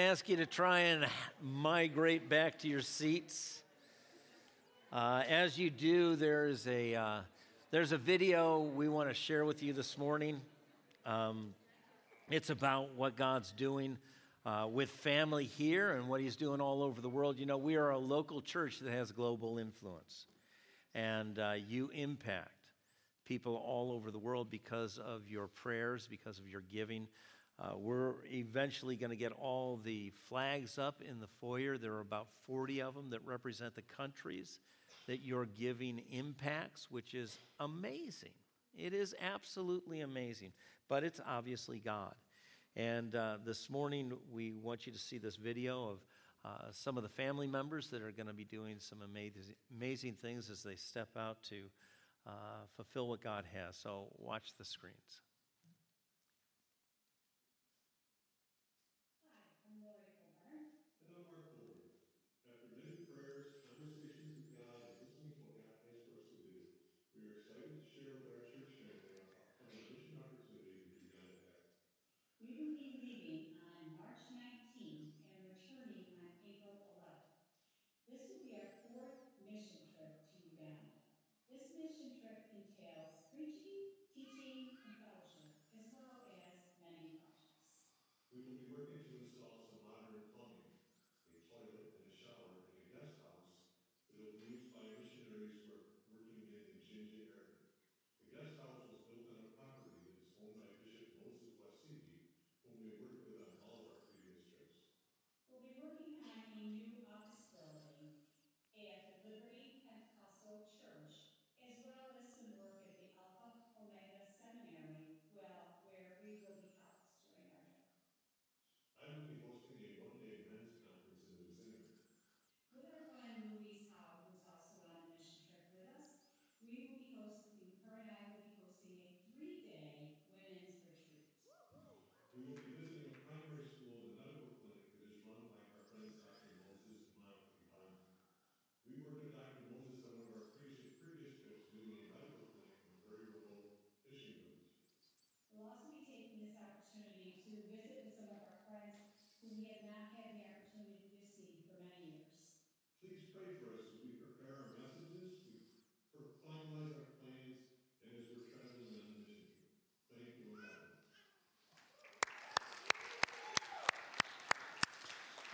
ask you to try and migrate back to your seats. Uh, as you do, there's a, uh, there's a video we want to share with you this morning. Um, it's about what God's doing uh, with family here and what He's doing all over the world. You know, we are a local church that has global influence, and uh, you impact people all over the world because of your prayers, because of your giving. Uh, we're eventually going to get all the flags up in the foyer. There are about 40 of them that represent the countries that you're giving impacts, which is amazing. It is absolutely amazing, but it's obviously God. And uh, this morning, we want you to see this video of uh, some of the family members that are going to be doing some amazing, amazing things as they step out to uh, fulfill what God has. So, watch the screens. mission trip to Uganda. This mission trip entails preaching, teaching, and fellowship, as well as many projects. We will be working to install some modern plumbing, a toilet, and a shower in a guest house that will be used by missionaries working in the Jinja area. The guest house was built on a property that is owned by Bishop Moses Wasigi, whom we worked with on all of our previous trips. We'll be working on a new office building at Liberty Pentecostal Church, as well as some work at the Alpha Omega Seminary, well, where we will be housed during our trip. I will be hosting a one-day men's conference in the vicinity. With our friend Louise Howe, who's also on a mission trip with us, we will be hosting, her and I will be hosting a three-day women's retreat. We will be visiting a primary school and medical clinic that is run by our friends Dr. Moses and Monica Kibana. We worked with Dr. Moses on one of our previous, previous trips doing a medical clinic in a very remote fishing village. We'll also be taking this opportunity to visit with some of our friends who we have not had the opportunity to see for many years. Please pray for us as we prepare our messages, we finalize our plans, and as we're traveling on the mission. Thank you, Lord.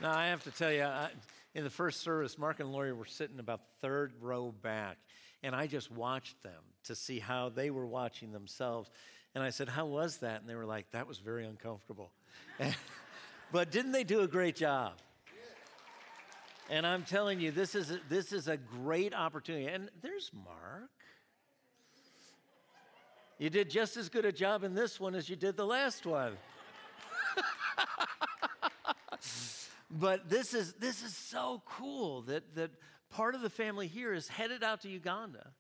Now, I have to tell you, I, in the first service, Mark and Lori were sitting about third row back, and I just watched them to see how they were watching themselves. And I said, How was that? And they were like, That was very uncomfortable. but didn't they do a great job? And I'm telling you, this is a, this is a great opportunity. And there's Mark. You did just as good a job in this one as you did the last one. But this is, this is so cool that, that part of the family here is headed out to Uganda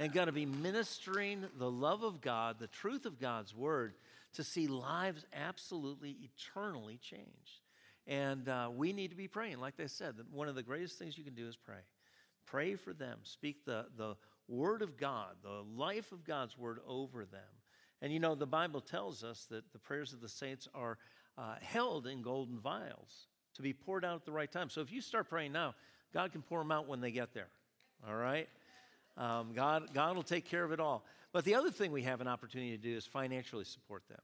and going to be ministering the love of God, the truth of God's word, to see lives absolutely eternally changed. And uh, we need to be praying. Like they said, one of the greatest things you can do is pray. Pray for them. Speak the, the word of God, the life of God's word over them. And you know, the Bible tells us that the prayers of the saints are uh, held in golden vials to be poured out at the right time. So if you start praying now, God can pour them out when they get there. All right? Um, God, God will take care of it all. But the other thing we have an opportunity to do is financially support them.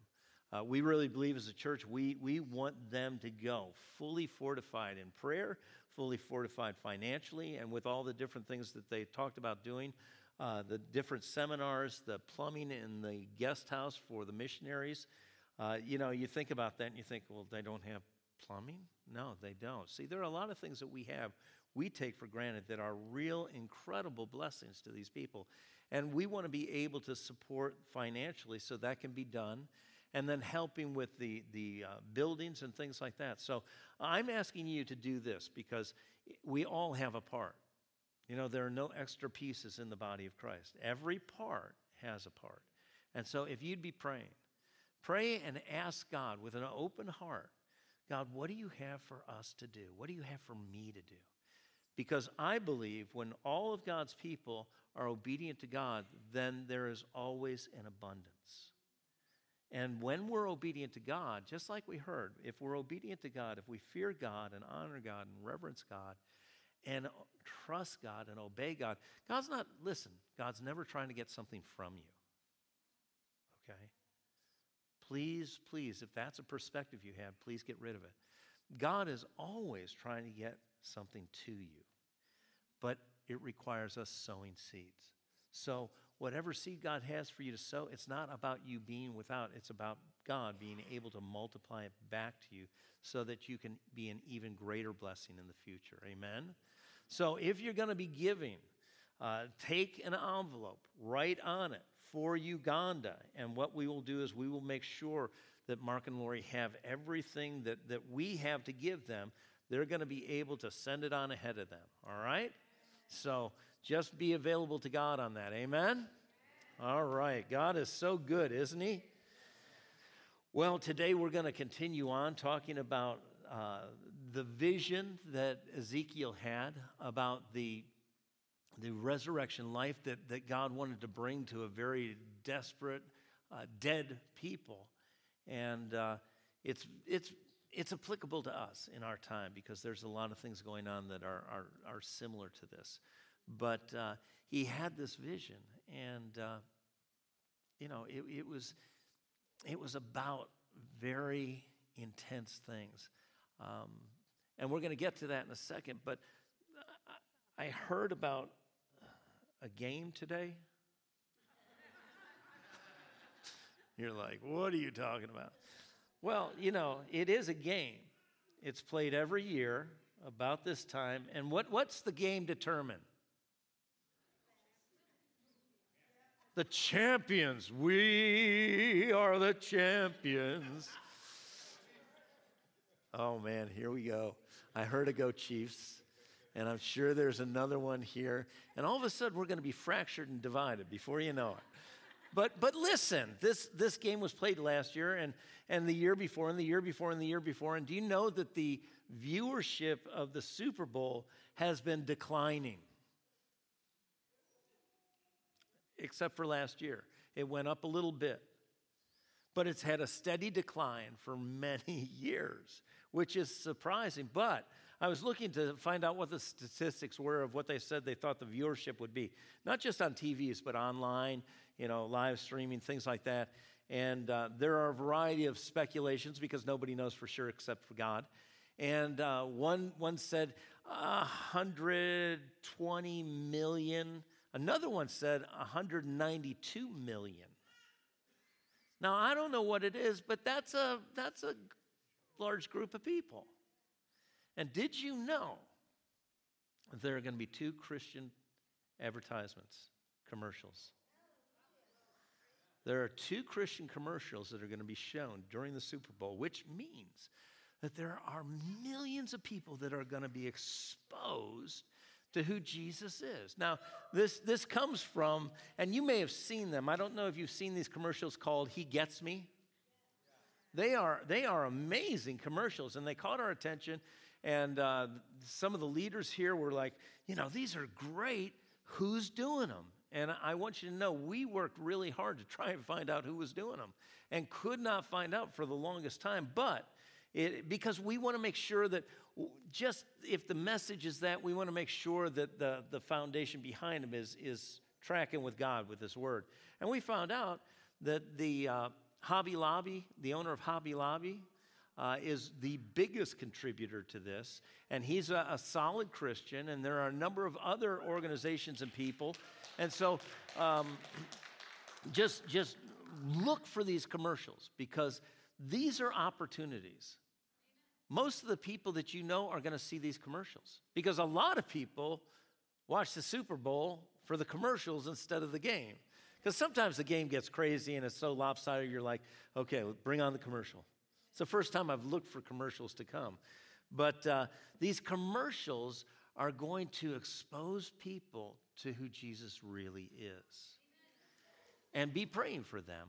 Uh, we really believe as a church, we, we want them to go fully fortified in prayer, fully fortified financially, and with all the different things that they talked about doing uh, the different seminars, the plumbing in the guest house for the missionaries. Uh, you know, you think about that and you think, well, they don't have plumbing? No, they don't. See, there are a lot of things that we have we take for granted that are real incredible blessings to these people. And we want to be able to support financially so that can be done. And then helping with the, the uh, buildings and things like that. So I'm asking you to do this because we all have a part. You know, there are no extra pieces in the body of Christ. Every part has a part. And so if you'd be praying, pray and ask God with an open heart God, what do you have for us to do? What do you have for me to do? Because I believe when all of God's people are obedient to God, then there is always an abundance. And when we're obedient to God, just like we heard, if we're obedient to God, if we fear God and honor God and reverence God and trust God and obey God, God's not, listen, God's never trying to get something from you. Okay? Please, please, if that's a perspective you have, please get rid of it. God is always trying to get something to you, but it requires us sowing seeds. So, whatever seed God has for you to sow, it's not about you being without, it's about God being able to multiply it back to you so that you can be an even greater blessing in the future. Amen? So, if you're going to be giving, uh, take an envelope, write on it for Uganda. And what we will do is we will make sure that Mark and Lori have everything that, that we have to give them. They're going to be able to send it on ahead of them. All right? So just be available to God on that. Amen? All right. God is so good, isn't He? Well, today we're going to continue on talking about uh, the vision that Ezekiel had about the, the resurrection life that, that God wanted to bring to a very desperate, uh, dead people. And uh, it's, it's, it's applicable to us in our time because there's a lot of things going on that are, are, are similar to this. But uh, he had this vision, and uh, you know, it, it, was, it was about very intense things. Um, and we're going to get to that in a second, but I heard about a game today. You're like, what are you talking about? Well, you know, it is a game. It's played every year about this time. And what, what's the game determine? The champions. We are the champions. Oh man, here we go. I heard it go Chiefs, and I'm sure there's another one here. And all of a sudden, we're going to be fractured and divided before you know it. But, but listen, this, this game was played last year and, and the year before and the year before and the year before. And do you know that the viewership of the Super Bowl has been declining? Except for last year. It went up a little bit. But it's had a steady decline for many years, which is surprising. But I was looking to find out what the statistics were of what they said they thought the viewership would be, not just on TVs, but online you know, live streaming, things like that. And uh, there are a variety of speculations because nobody knows for sure except for God. And uh, one, one said 120 million. Another one said 192 million. Now, I don't know what it is, but that's a, that's a large group of people. And did you know there are going to be two Christian advertisements, commercials? There are two Christian commercials that are going to be shown during the Super Bowl, which means that there are millions of people that are going to be exposed to who Jesus is. Now, this, this comes from, and you may have seen them. I don't know if you've seen these commercials called He Gets Me. They are, they are amazing commercials, and they caught our attention. And uh, some of the leaders here were like, you know, these are great. Who's doing them? And I want you to know we worked really hard to try and find out who was doing them and could not find out for the longest time. But it, because we want to make sure that just if the message is that, we want to make sure that the, the foundation behind them is, is tracking with God with this word. And we found out that the uh, Hobby Lobby, the owner of Hobby Lobby, uh, is the biggest contributor to this. And he's a, a, solid Christian, and there are a number of other organizations and people and so um, just, just look for these commercials because these are opportunities. Most of the people that you know are going to see these commercials because a lot of people watch the Super Bowl for the commercials instead of the game. Because sometimes the game gets crazy and it's so lopsided, you're like, okay, bring on the commercial. It's the first time I've looked for commercials to come. But uh, these commercials are going to expose people to who Jesus really is. And be praying for them,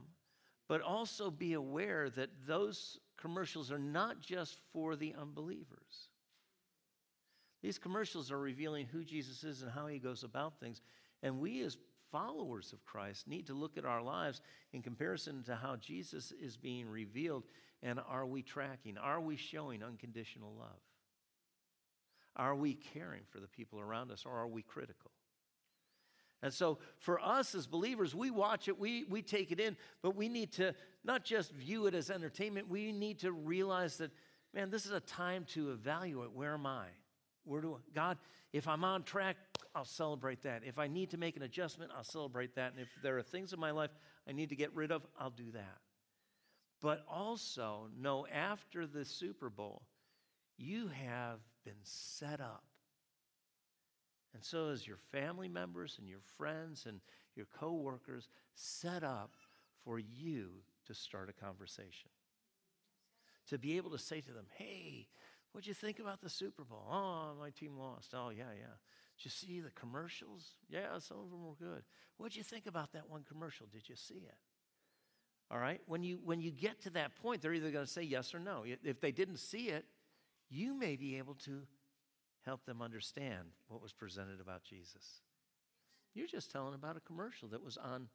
but also be aware that those commercials are not just for the unbelievers. These commercials are revealing who Jesus is and how he goes about things. And we, as followers of Christ, need to look at our lives in comparison to how Jesus is being revealed. And are we tracking? Are we showing unconditional love? Are we caring for the people around us or are we critical? And so, for us as believers, we watch it, we, we take it in, but we need to not just view it as entertainment, we need to realize that, man, this is a time to evaluate where am I? Where do I, God, if I'm on track, I'll celebrate that. If I need to make an adjustment, I'll celebrate that. And if there are things in my life I need to get rid of, I'll do that. But also know after the Super Bowl, you have been set up. And so as your family members and your friends and your coworkers set up for you to start a conversation. To be able to say to them, hey, What'd you think about the Super Bowl? Oh, my team lost. Oh, yeah, yeah. Did you see the commercials? Yeah, some of them were good. What'd you think about that one commercial? Did you see it? All right? When you, when you get to that point, they're either going to say yes or no. If they didn't see it, you may be able to help them understand what was presented about Jesus. You're just telling about a commercial that was on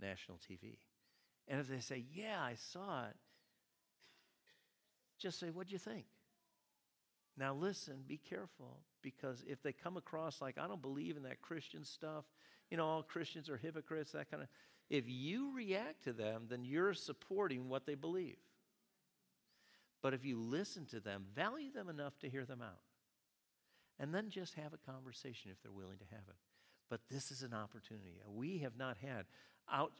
national TV. And if they say, Yeah, I saw it, just say, What'd you think? Now, listen, be careful because if they come across like, I don't believe in that Christian stuff, you know, all Christians are hypocrites, that kind of, if you react to them, then you're supporting what they believe. But if you listen to them, value them enough to hear them out, and then just have a conversation if they're willing to have it. But this is an opportunity. We have not had, out,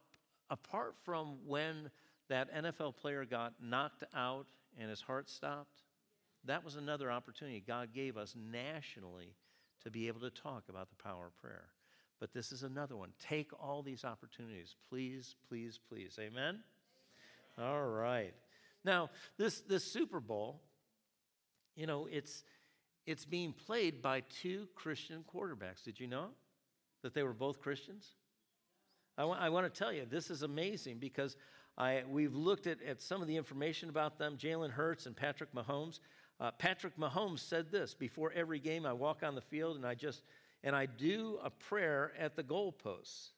apart from when that NFL player got knocked out and his heart stopped, that was another opportunity God gave us nationally to be able to talk about the power of prayer. But this is another one. Take all these opportunities. Please, please, please. Amen? All right. Now, this, this Super Bowl, you know, it's, it's being played by two Christian quarterbacks. Did you know that they were both Christians? I, I want to tell you, this is amazing because I, we've looked at, at some of the information about them Jalen Hurts and Patrick Mahomes. Uh, Patrick Mahomes said this before every game I walk on the field and I just and I do a prayer at the goalposts.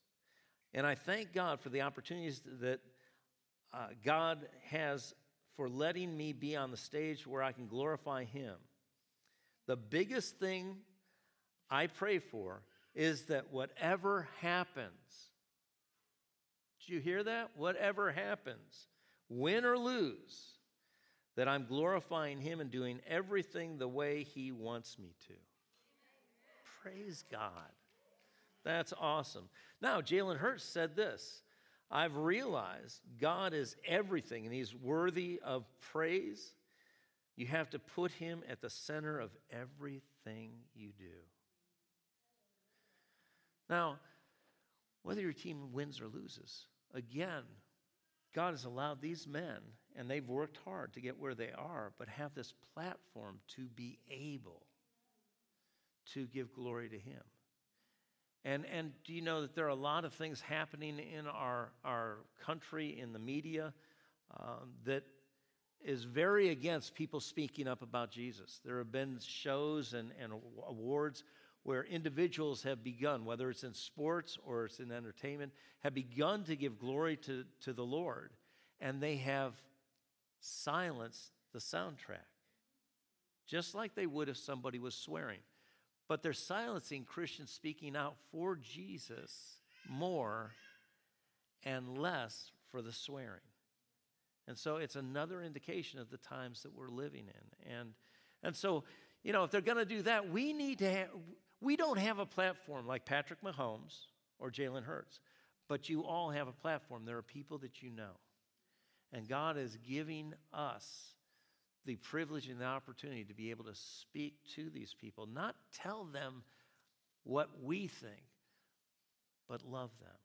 And I thank God for the opportunities that uh, God has for letting me be on the stage where I can glorify Him. The biggest thing I pray for is that whatever happens, did you hear that? Whatever happens, win or lose, that I'm glorifying Him and doing everything the way He wants me to. Praise God. That's awesome. Now, Jalen Hurts said this I've realized God is everything and He's worthy of praise. You have to put Him at the center of everything you do. Now, whether your team wins or loses, again, God has allowed these men and they've worked hard to get where they are, but have this platform to be able to give glory to Him. And, and do you know that there are a lot of things happening in our, our country, in the media, um, that is very against people speaking up about Jesus? There have been shows and, and awards where individuals have begun, whether it's in sports or it's in entertainment, have begun to give glory to, to the Lord. And they have silence the soundtrack, just like they would if somebody was swearing. But they're silencing Christians speaking out for Jesus more and less for the swearing. And so it's another indication of the times that we're living in. And, and so, you know, if they're going to do that, we need to have, we don't have a platform like Patrick Mahomes or Jalen Hurts, but you all have a platform. There are people that you know. And God is giving us the privilege and the opportunity to be able to speak to these people, not tell them what we think, but love them,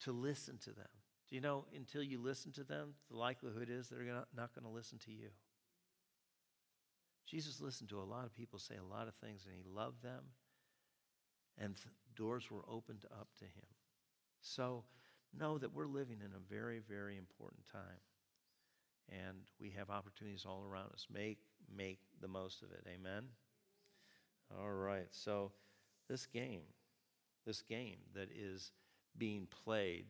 to listen to them. Do you know, until you listen to them, the likelihood is they're not going to listen to you. Jesus listened to a lot of people say a lot of things, and he loved them, and doors were opened up to him. So, know that we're living in a very, very important time. And we have opportunities all around us. Make, make the most of it. Amen? All right. So, this game, this game that is being played.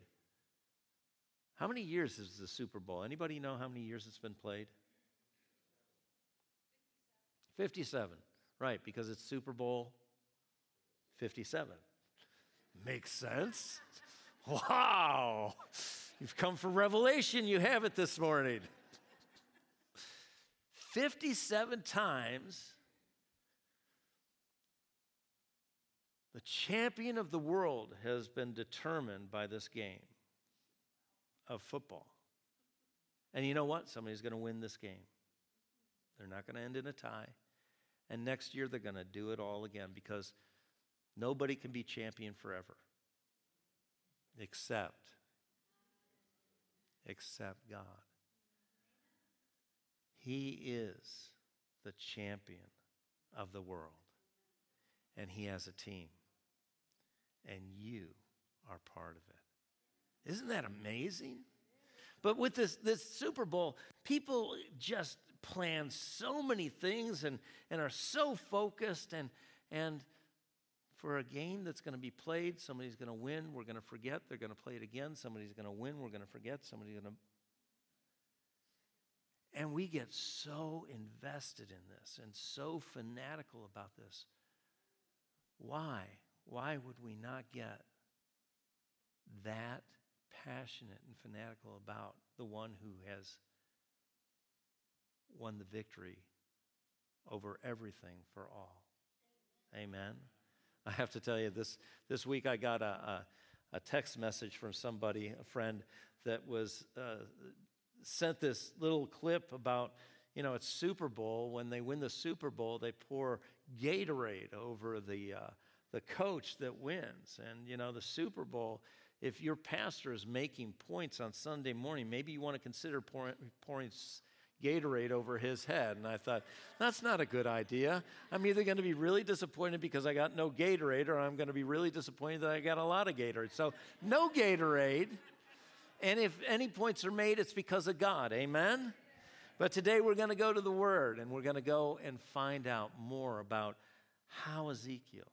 How many years is the Super Bowl? Anybody know how many years it's been played? 57. Right, because it's Super Bowl 57. Makes sense. Wow. You've come for revelation. You have it this morning. 57 times the champion of the world has been determined by this game of football. And you know what? Somebody's going to win this game. They're not going to end in a tie. And next year they're going to do it all again because nobody can be champion forever except except God. He is the champion of the world. And he has a team. And you are part of it. Isn't that amazing? But with this, this Super Bowl, people just plan so many things and, and are so focused and and for a game that's going to be played, somebody's going to win, we're going to forget, they're going to play it again, somebody's going to win, we're going to forget, somebody's going to and we get so invested in this and so fanatical about this. Why? Why would we not get that passionate and fanatical about the one who has won the victory over everything for all. Amen. I have to tell you, this, this week I got a, a, a text message from somebody, a friend, that was uh, sent this little clip about, you know, it's Super Bowl. When they win the Super Bowl, they pour Gatorade over the, uh, the coach that wins. And, you know, the Super Bowl, if your pastor is making points on Sunday morning, maybe you want to consider pouring, pouring Gatorade over his head. And I thought, that's not a good idea. I'm either going to be really disappointed because I got no Gatorade, or I'm going to be really disappointed that I got a lot of Gatorade. So, no Gatorade. And if any points are made, it's because of God. Amen? But today we're going to go to the Word and we're going to go and find out more about how Ezekiel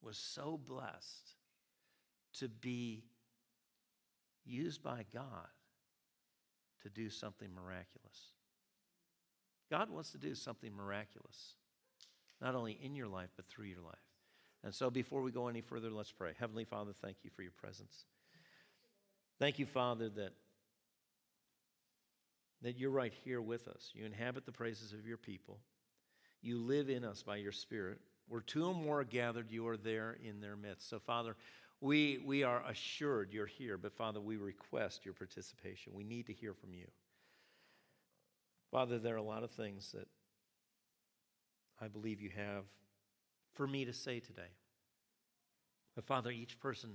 was so blessed to be used by God to do something miraculous. God wants to do something miraculous, not only in your life, but through your life. And so before we go any further, let's pray. Heavenly Father, thank you for your presence. Thank you, Father, that, that you're right here with us. You inhabit the praises of your people. You live in us by your Spirit. Where two or more are gathered, you are there in their midst. So, Father, we, we are assured you're here, but Father, we request your participation. We need to hear from you. Father, there are a lot of things that I believe you have for me to say today. But Father, each person,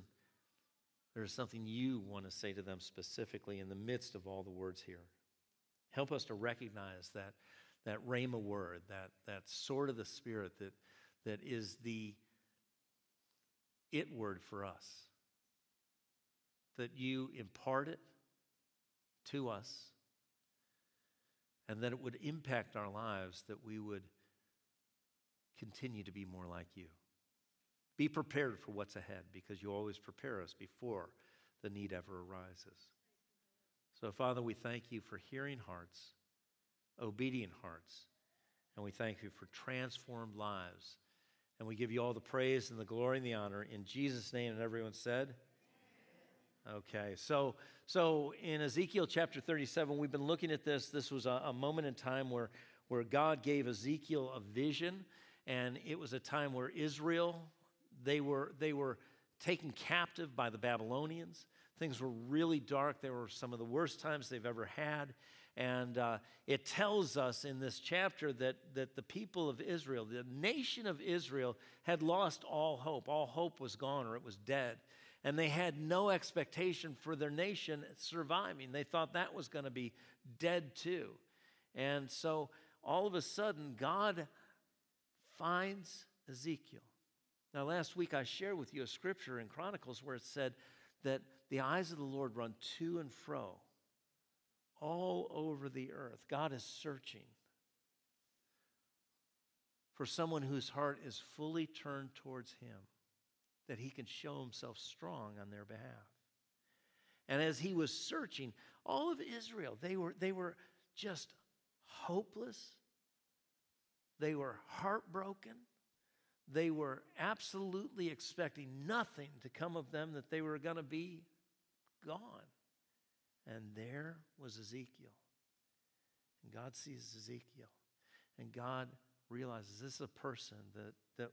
there's something you want to say to them specifically in the midst of all the words here. Help us to recognize that, that rhema word, that, that sword of the Spirit that, that is the it word for us. That you impart it to us, and that it would impact our lives, that we would continue to be more like you. Be prepared for what's ahead because you always prepare us before the need ever arises. So, Father, we thank you for hearing hearts, obedient hearts, and we thank you for transformed lives and we give you all the praise and the glory and the honor in Jesus' name. And everyone said, Okay, so so in Ezekiel chapter 37, we've been looking at this. This was a, a, moment in time where, where God gave Ezekiel a vision, and it was a time where Israel, they were, they were taken captive by the Babylonians. Things were really dark. They were some of the worst times they've ever had. And uh, it tells us in this chapter that, that the people of Israel, the nation of Israel, had lost all hope. All hope was gone or it was dead. And they had no expectation for their nation surviving. They thought that was going to be dead too. And so all of a sudden, God finds Ezekiel. Now, last week I shared with you a scripture in Chronicles where it said that the eyes of the Lord run to and fro all over the earth. God is searching for someone whose heart is fully turned towards Him. that he can show himself strong on their behalf. And as he was searching, all of Israel, they were, they were just hopeless. They were heartbroken. They were absolutely expecting nothing to come of them, that they were going to be gone. And there was Ezekiel. And God sees Ezekiel. And God realizes this is a person that, that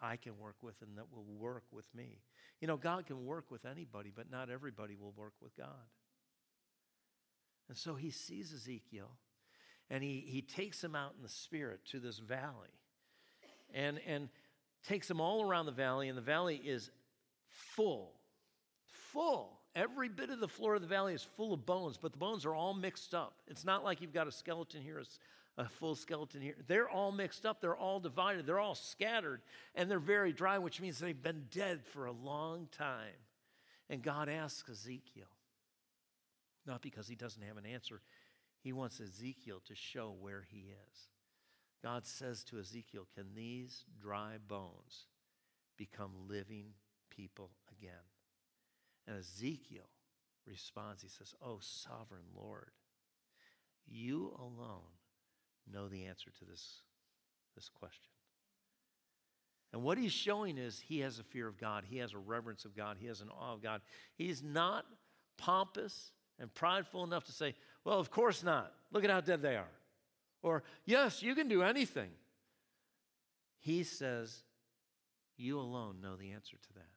I can work with and that will work with me. You know, God can work with anybody, but not everybody will work with God. And so he sees Ezekiel and he, he takes him out in the spirit to this valley and, and takes him all around the valley, and the valley is full, full. Every bit of the floor of the valley is full of bones, but the bones are all mixed up. It's not like you've got a skeleton here, a full skeleton here. They're all mixed up, they're all divided, they're all scattered, and they're very dry, which means they've been dead for a long time. And God asks Ezekiel, not because he doesn't have an answer, he wants Ezekiel to show where he is. God says to Ezekiel, Can these dry bones become living people again? And Ezekiel responds, He says, Oh, sovereign Lord, you alone know the answer to this, this question. And what he's showing is he has a fear of God, he has a reverence of God, he has an awe of God. He's not pompous and prideful enough to say, Well, of course not. Look at how dead they are. Or, Yes, you can do anything. He says, You alone know the answer to that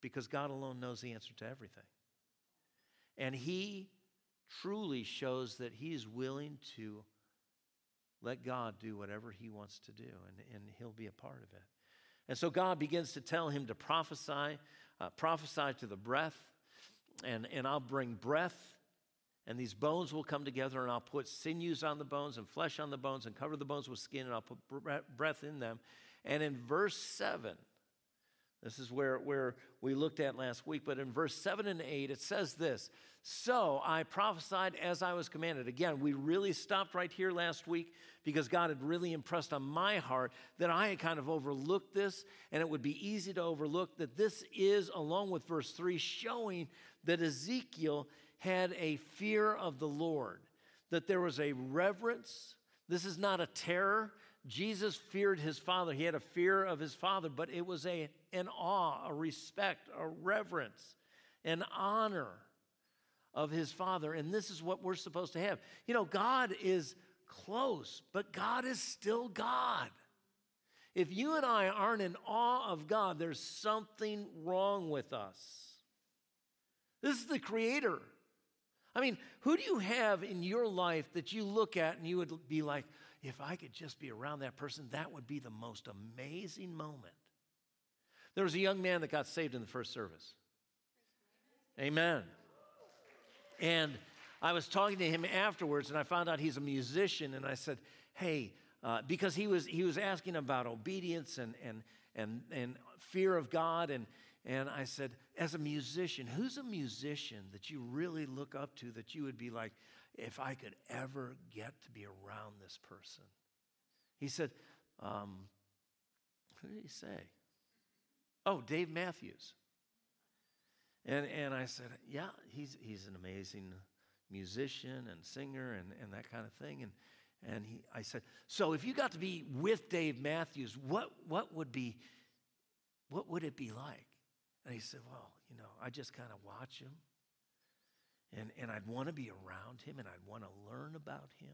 because God alone knows the answer to everything. And he truly shows that he is willing to let God do whatever he wants to do, and, and he'll be a part of it. And so God begins to tell him to prophesy, uh, prophesy to the breath, and, and I'll bring breath, and these bones will come together, and I'll put sinews on the bones and flesh on the bones, and cover the bones with skin, and I'll put breath in them. And in verse 7, this is where, where we looked at last week, but in verse 7 and 8, it says this So I prophesied as I was commanded. Again, we really stopped right here last week because God had really impressed on my heart that I had kind of overlooked this, and it would be easy to overlook that this is, along with verse 3, showing that Ezekiel had a fear of the Lord, that there was a reverence. This is not a terror. Jesus feared his father. He had a fear of his father, but it was a, an awe, a respect, a reverence, an honor of his father. And this is what we're supposed to have. You know, God is close, but God is still God. If you and I aren't in awe of God, there's something wrong with us. This is the Creator. I mean, who do you have in your life that you look at and you would be like, if I could just be around that person, that would be the most amazing moment. There was a young man that got saved in the first service. Amen. And I was talking to him afterwards, and I found out he's a musician, and I said, Hey, uh, because he was, he was asking about obedience and, and, and, and fear of God. And, and I said, As a musician, who's a musician that you really look up to that you would be like, if I could ever get to be around this person. He said, um, Who did he say? Oh, Dave Matthews. And, and I said, Yeah, he's, he's an amazing musician and singer and, and that kind of thing. And, and he, I said, So if you got to be with Dave Matthews, what, what, would be, what would it be like? And he said, Well, you know, I just kind of watch him and, and I'd want to be around him and I'd want to learn about him.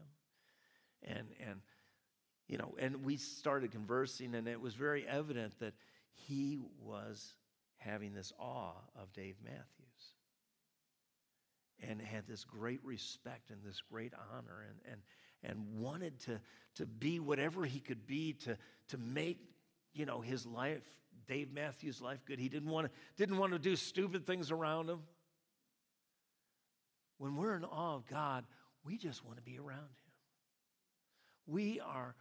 And, and, you know, and we started conversing, and it was very evident that he was having this awe of Dave Matthews. And had this great respect and this great honor and, and, and wanted to, to be whatever he could be to, to make you know his life dave matthews life good. He didn't want to didn't want to do stupid things around him when we're in awe of God, we just want to be around Him. We are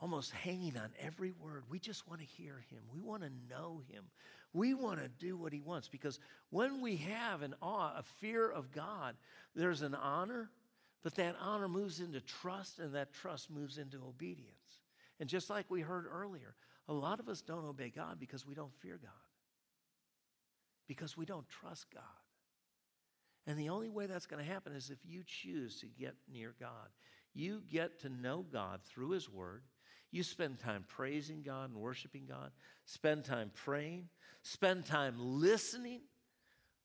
almost hanging on every word. We just want to hear Him. We want to know Him. We want to do what He wants because when we have an awe, a fear of God, there's an honor, but that honor moves into trust and that trust moves into obedience. And just like we heard earlier, a lot of us don't obey God because we don't fear God, because we don't trust God. And the only way that's going to happen is if you choose to get near God. You get to know God through His Word. You spend time praising God and worshiping God, spend time praying, spend time listening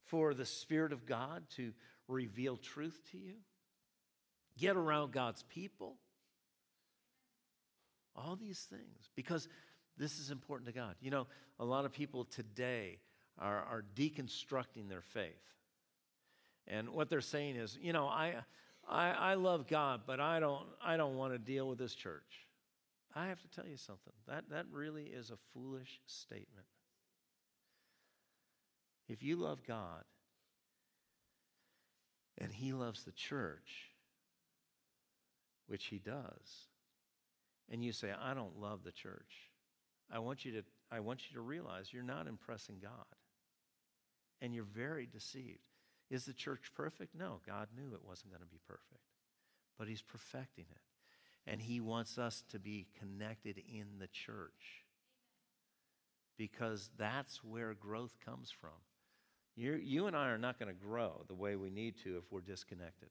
for the Spirit of God to reveal truth to you. Get around God's people. All these things, because this is important to God. You know, a lot of people today are, are deconstructing their faith. And what they're saying is, you know, I, I, I love God, but I don't, I don't want to deal with this church. I have to tell you something. That, that really is a foolish statement. If you love God and He loves the church, which He does, and you say, I don't love the church, I want you to, I want you to realize you're not impressing God. And you're very deceived. Is the church perfect? No, God knew it wasn't going to be perfect, but He's perfecting it. And He wants us to be connected in the church because that's where growth comes from. You're, you and I are not going to grow the way we need to if we're disconnected.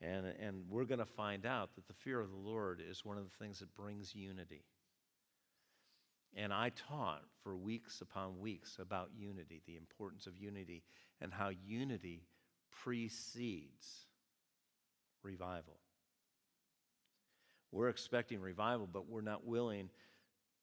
And, and we're going to find out that the fear of the Lord is one of the things that brings unity. And I taught for weeks upon weeks about unity, the importance of unity, and how unity precedes revival. We're expecting revival, but we're not willing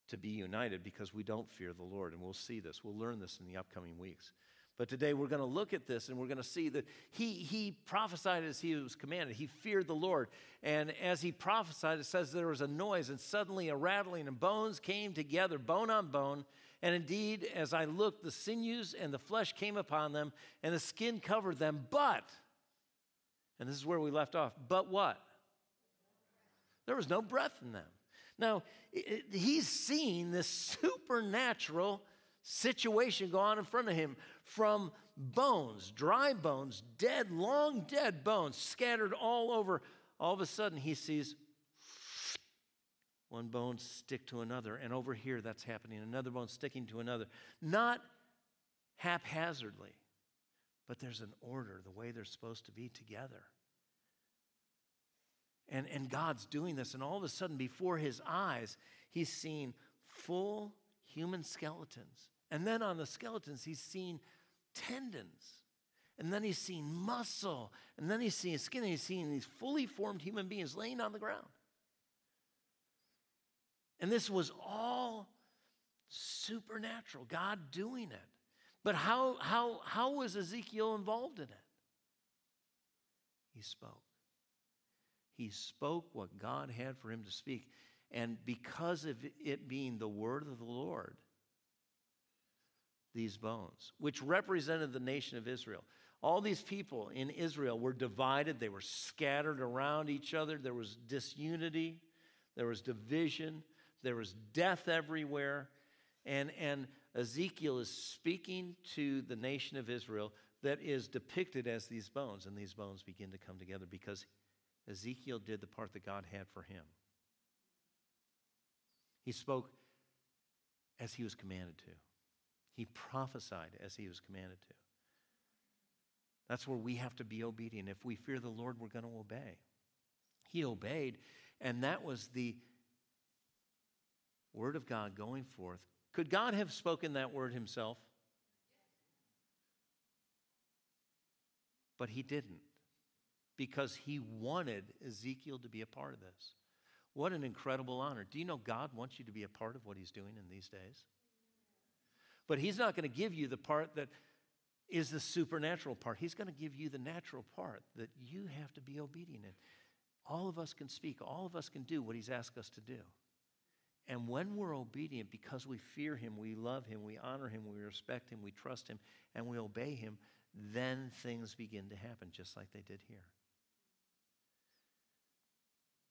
to be united because we don't fear the Lord. And we'll see this. We'll learn this in the upcoming weeks. But today we're going to look at this and we're going to see that he, he prophesied as he was commanded. He feared the Lord. And as he prophesied, it says there was a noise and suddenly a rattling, and bones came together, bone on bone. And indeed, as I looked, the sinews and the flesh came upon them, and the skin covered them. But, and this is where we left off, but what? There was no breath in them. Now, it, he's seeing this supernatural situation go on in front of him from bones, dry bones, dead, long dead bones scattered all over. All of a sudden, he sees one bone stick to another, and over here that's happening, another bone sticking to another. Not haphazardly, but there's an order, the way they're supposed to be together. And, and God's doing this, and all of a sudden, before his eyes, he's seeing full human skeletons. And then on the skeletons, he's seen tendons. And then he's seen muscle. And then he's seeing skin. And he's seeing these fully formed human beings laying on the ground. And this was all supernatural, God doing it. But how, how, how was Ezekiel involved in it? He spoke. He spoke what God had for him to speak. And because of it being the word of the Lord, these bones, which represented the nation of Israel. All these people in Israel were divided, they were scattered around each other, there was disunity, there was division, there was death everywhere. And, and Ezekiel is speaking to the nation of Israel that is depicted as these bones, and these bones begin to come together because Ezekiel did the part that God had for him. He spoke as he was commanded to. He prophesied as he was commanded to. That's where we have to be obedient. If we fear the Lord, we're going to obey. He obeyed, and that was the word of God going forth. Could God have spoken that word himself? But he didn't because he wanted Ezekiel to be a part of this. What an incredible honor. Do you know God wants you to be a part of what he's doing in these days? But He's not going to give you the part that is the supernatural part. He's going to give you the natural part that you have to be obedient in. All of us can speak, all of us can do what He's asked us to do. And when we're obedient, because we fear Him, we love Him, we honor Him, we respect Him, we trust Him, and we obey Him, then things begin to happen just like they did here.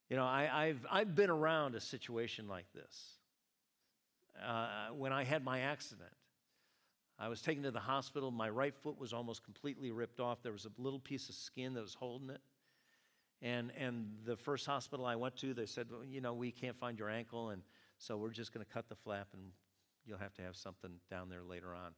You know, I, have I've been around a situation like this. Uh, when I had my accident, I was taken to the hospital. My right foot was almost completely ripped off. There was a little piece of skin that was holding it. And, and the first hospital I went to, they said, well, you know, we can't find your ankle, and so we're just going to cut the flap, and you'll have to have something down there later on.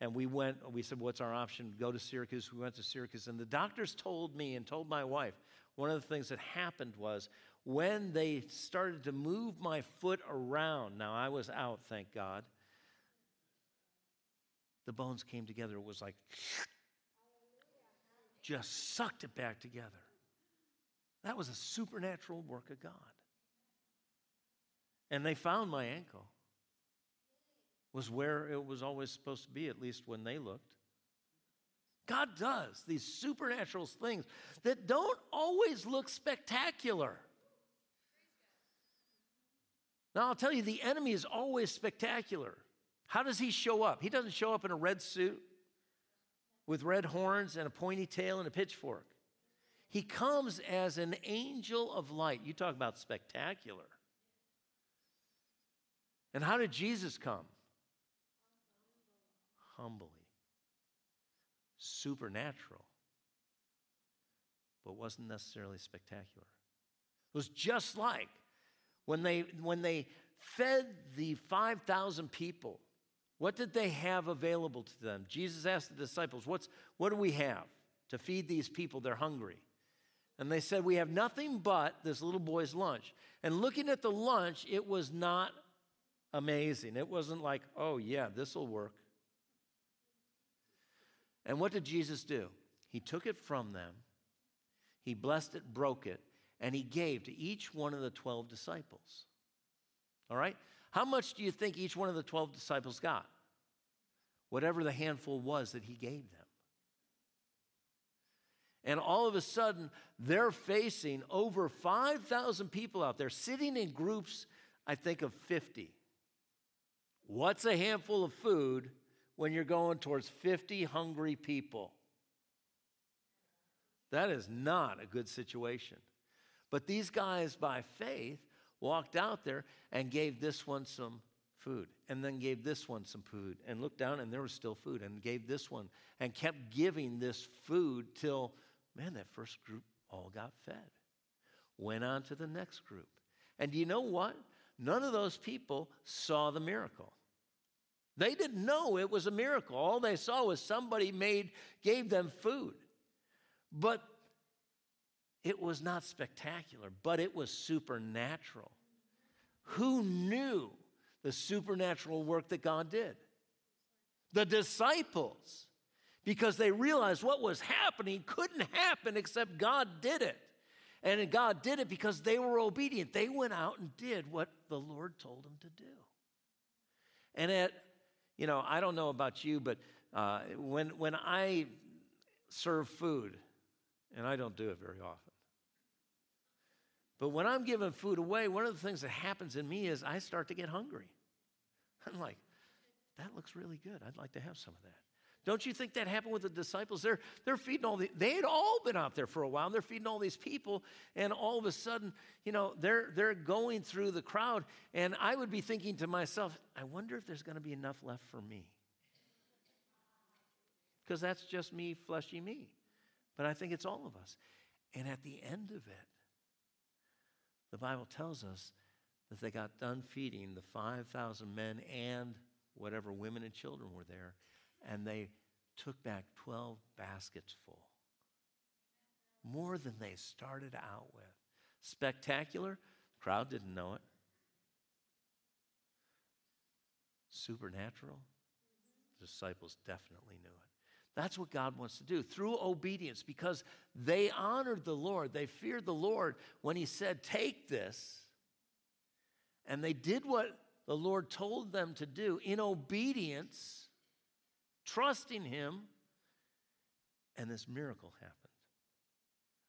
And we went, we said, what's our option? Go to Syracuse. We went to Syracuse, and the doctors told me and told my wife, one of the things that happened was when they started to move my foot around, now I was out, thank God, the bones came together. It was like, just sucked it back together. That was a supernatural work of God. And they found my ankle. Was where it was always supposed to be, at least when they looked. God does these supernatural things that don't always look spectacular. Now, I'll tell you, the enemy is always spectacular. How does he show up? He doesn't show up in a red suit with red horns and a pointy tail and a pitchfork. He comes as an angel of light. You talk about spectacular. And how did Jesus come? Humbly, supernatural, but wasn't necessarily spectacular. It was just like when they, when they fed the 5,000 people. What did they have available to them? Jesus asked the disciples, What's, What do we have to feed these people? They're hungry. And they said, We have nothing but this little boy's lunch. And looking at the lunch, it was not amazing. It wasn't like, Oh, yeah, this will work. And what did Jesus do? He took it from them, he blessed it, broke it, and he gave to each one of the 12 disciples. All right? How much do you think each one of the 12 disciples got? Whatever the handful was that he gave them. And all of a sudden, they're facing over 5,000 people out there, sitting in groups, I think, of 50. What's a handful of food when you're going towards 50 hungry people? That is not a good situation. But these guys, by faith, walked out there and gave this one some food, and then gave this one some food, and looked down and there was still food, and gave this one, and kept giving this food till, man, that first group all got fed. Went on to the next group. And do you know what? None of those people saw the miracle. They didn't know it was a miracle. All they saw was somebody made, gave them food. But it was not spectacular, but it was supernatural. Who knew the supernatural work that God did? The disciples, because they realized what was happening couldn't happen except God did it. And God did it because they were obedient. They went out and did what the Lord told them to do. And at, you know, I don't know about you, but uh, when, when I serve food, and I don't do it very often, but when I'm giving food away, one of the things that happens in me is I start to get hungry. I'm like, that looks really good. I'd like to have some of that. Don't you think that happened with the disciples? They're, they're feeding all the, they had all been out there for a while. And They're feeding all these people, and all of a sudden, you know, they're, they're going through the crowd. And I would be thinking to myself, I wonder if there's going to be enough left for me. Because that's just me, fleshy me. But I think it's all of us. And at the end of it, the Bible tells us that they got done feeding the 5,000 men and whatever women and children were there, and they took back 12 baskets full. More than they started out with. Spectacular? Crowd didn't know it. Supernatural? The disciples definitely knew it. That's what God wants to do through obedience because they honored the Lord. They feared the Lord when He said, Take this. And they did what the Lord told them to do in obedience, trusting Him, and this miracle happened.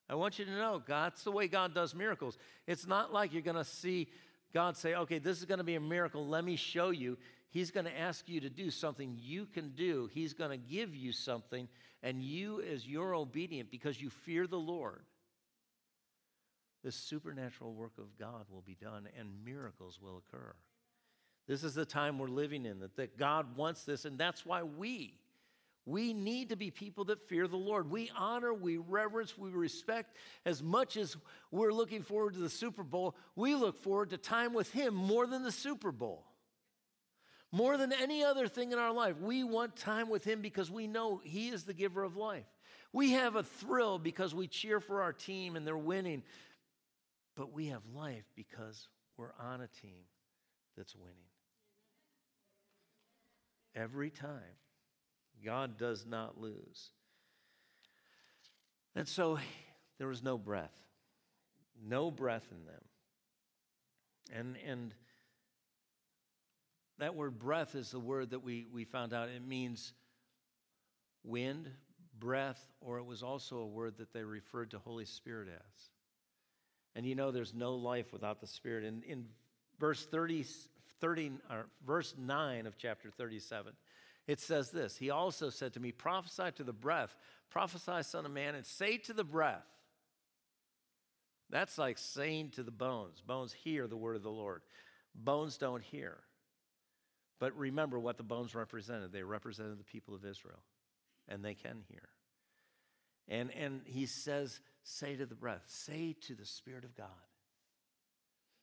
I want you to know that's the way God does miracles. It's not like you're going to see God say, okay, this is going to be a miracle. Let me show you. He's going to ask you to do something you can do. He's going to give you something, and you, as you're obedient because you fear the Lord, this supernatural work of God will be done and miracles will occur. This is the time we're living in, that, that God wants this, and that's why we, We need to be people that fear the Lord. We honor, we reverence, we respect. As much as we're looking forward to the Super Bowl, we look forward to time with Him more than the Super Bowl. More than any other thing in our life, we want time with Him because we know He is the giver of life. We have a thrill because we cheer for our team and they're winning, but we have life because we're on a team that's winning. Every time. God does not lose. And so there was no breath, no breath in them. And, and that word breath is the word that we, we found out. It means wind, breath, or it was also a word that they referred to Holy Spirit as. And you know there's no life without the Spirit. In, in verse 30, 30 or verse 9 of chapter 37, it says this He also said to me, Prophesy to the breath, prophesy, Son of Man, and say to the breath. That's like saying to the bones. Bones hear the word of the Lord, bones don't hear. But remember what the bones represented. They represented the people of Israel, and they can hear. And, and he says, Say to the breath, say to the Spirit of God.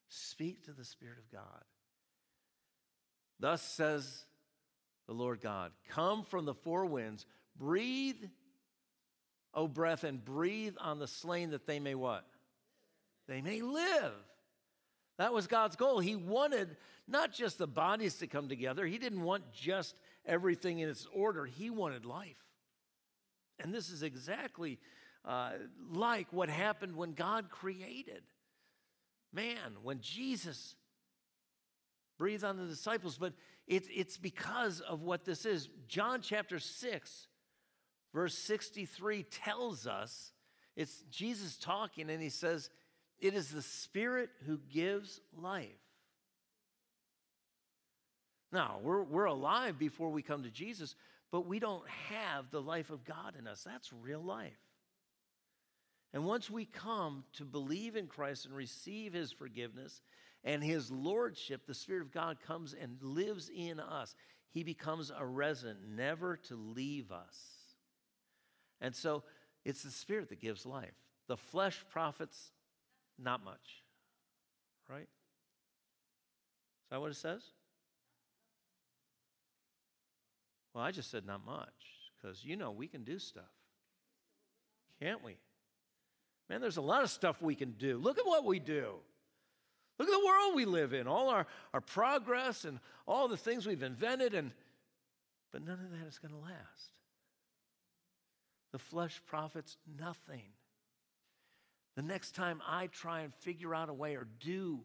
Speak to the Spirit of God. Thus says the Lord God Come from the four winds, breathe, O breath, and breathe on the slain that they may what? They may live. That was God's goal. He wanted not just the bodies to come together, He didn't want just everything in its order, He wanted life. And this is exactly uh, like what happened when God created man, when Jesus breathed on the disciples. But it, it's because of what this is. John chapter 6, verse 63 tells us it's Jesus talking, and he says, It is the Spirit who gives life. Now, we're, we're alive before we come to Jesus, but we don't have the life of God in us. That's real life. And once we come to believe in Christ and receive his forgiveness and his lordship, the Spirit of God comes and lives in us. He becomes a resident, never to leave us. And so it's the Spirit that gives life. The flesh profits not much, right? Is that what it says? Well, I just said not much because you know we can do stuff, can't we? Man, there's a lot of stuff we can do. Look at what we do. Look at the world we live in, all our, our progress and all the things we've invented, and but none of that is going to last. The flesh profits nothing. The next time I try and figure out a way or do,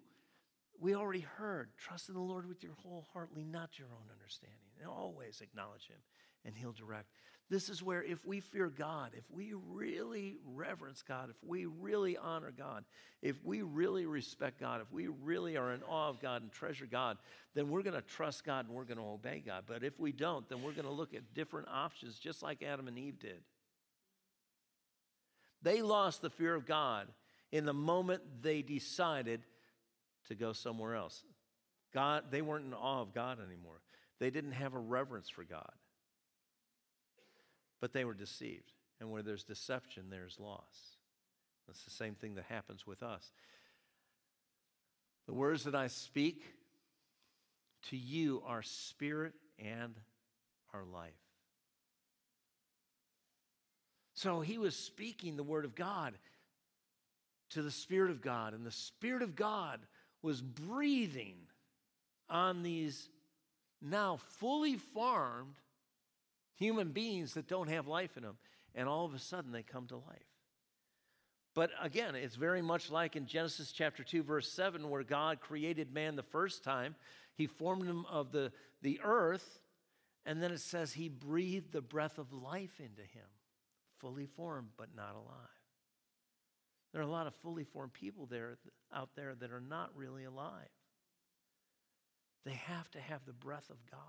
we already heard, trust in the Lord with your whole heart, lean not to your own understanding. And always acknowledge him, and he'll direct. This is where, if we fear God, if we really reverence God, if we really honor God, if we really respect God, if we really are in awe of God and treasure God, then we're going to trust God and we're going to obey God. But if we don't, then we're going to look at different options, just like Adam and Eve did. They lost the fear of God in the moment they decided to go somewhere else. God, they weren't in awe of God anymore. They didn't have a reverence for God. But they were deceived. And where there's deception, there's loss. That's the same thing that happens with us. The words that I speak to you are spirit and our life. So he was speaking the word of God to the Spirit of God, and the Spirit of God was breathing on these now fully formed human beings that don't have life in them. And all of a sudden they come to life. But again, it's very much like in Genesis chapter 2, verse 7, where God created man the first time. He formed him of the, the earth, and then it says he breathed the breath of life into him, fully formed but not alive. There are a lot of fully formed people there out there that are not really alive. They have to have the breath of God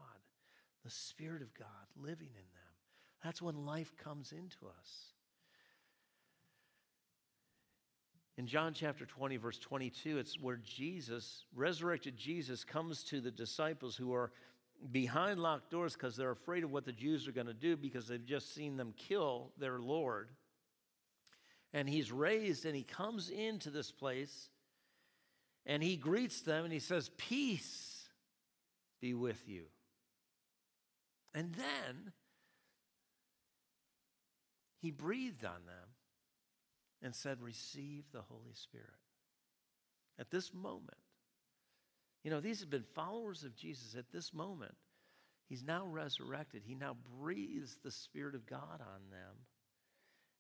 the Spirit of God living in them. That's when life comes into us. In John chapter 20, verse 22, it's where Jesus, resurrected Jesus, comes to the disciples who are behind locked doors because they're afraid of what the Jews are going to do because they've just seen them kill their Lord. And he's raised and he comes into this place and he greets them and he says, Peace be with you. And then he breathed on them and said, Receive the Holy Spirit. At this moment, you know, these have been followers of Jesus at this moment. He's now resurrected. He now breathes the Spirit of God on them,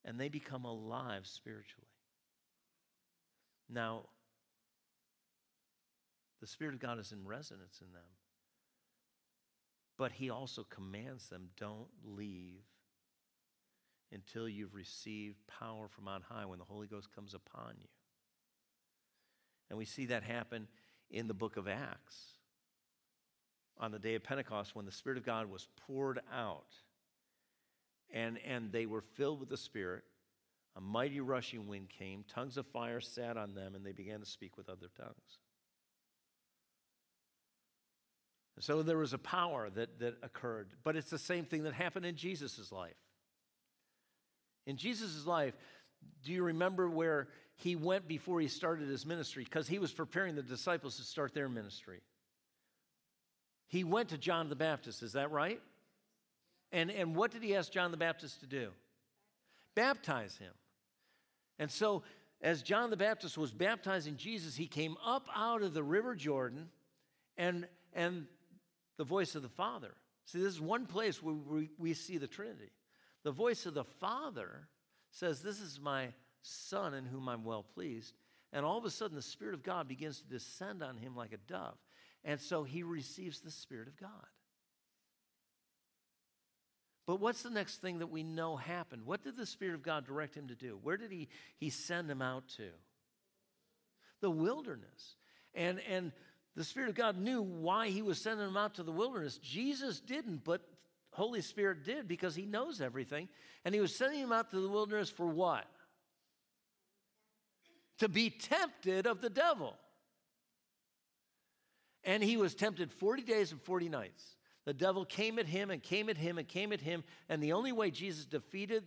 and they become alive spiritually. Now, the Spirit of God is in resonance in them, but He also commands them don't leave until you've received power from on high when the Holy Ghost comes upon you. And we see that happen in the book of Acts. On the day of Pentecost, when the Spirit of God was poured out, and, and they were filled with the Spirit, a mighty rushing wind came, tongues of fire sat on them, and they began to speak with other tongues. So there was a power that, that occurred, but it's the same thing that happened in Jesus' life. In Jesus' life, do you remember where he went before he started his ministry? Because he was preparing the disciples to start their ministry. He went to John the Baptist, is that right? And, and what did he ask John the Baptist to do? Baptize him. And so, as John the Baptist was baptizing Jesus, he came up out of the river Jordan and, and the voice of the Father. See, this is one place where we, we see the Trinity. The voice of the Father says, This is my Son in whom I'm well pleased. And all of a sudden, the Spirit of God begins to descend on him like a dove. And so he receives the Spirit of God. But what's the next thing that we know happened? What did the Spirit of God direct him to do? Where did he, he send him out to? The wilderness. And, and the Spirit of God knew why he was sending him out to the wilderness. Jesus didn't, but Holy Spirit did because he knows everything. And he was sending him out to the wilderness for what? To be tempted of the devil. And he was tempted 40 days and 40 nights. The devil came at him and came at him and came at him. And the only way Jesus defeated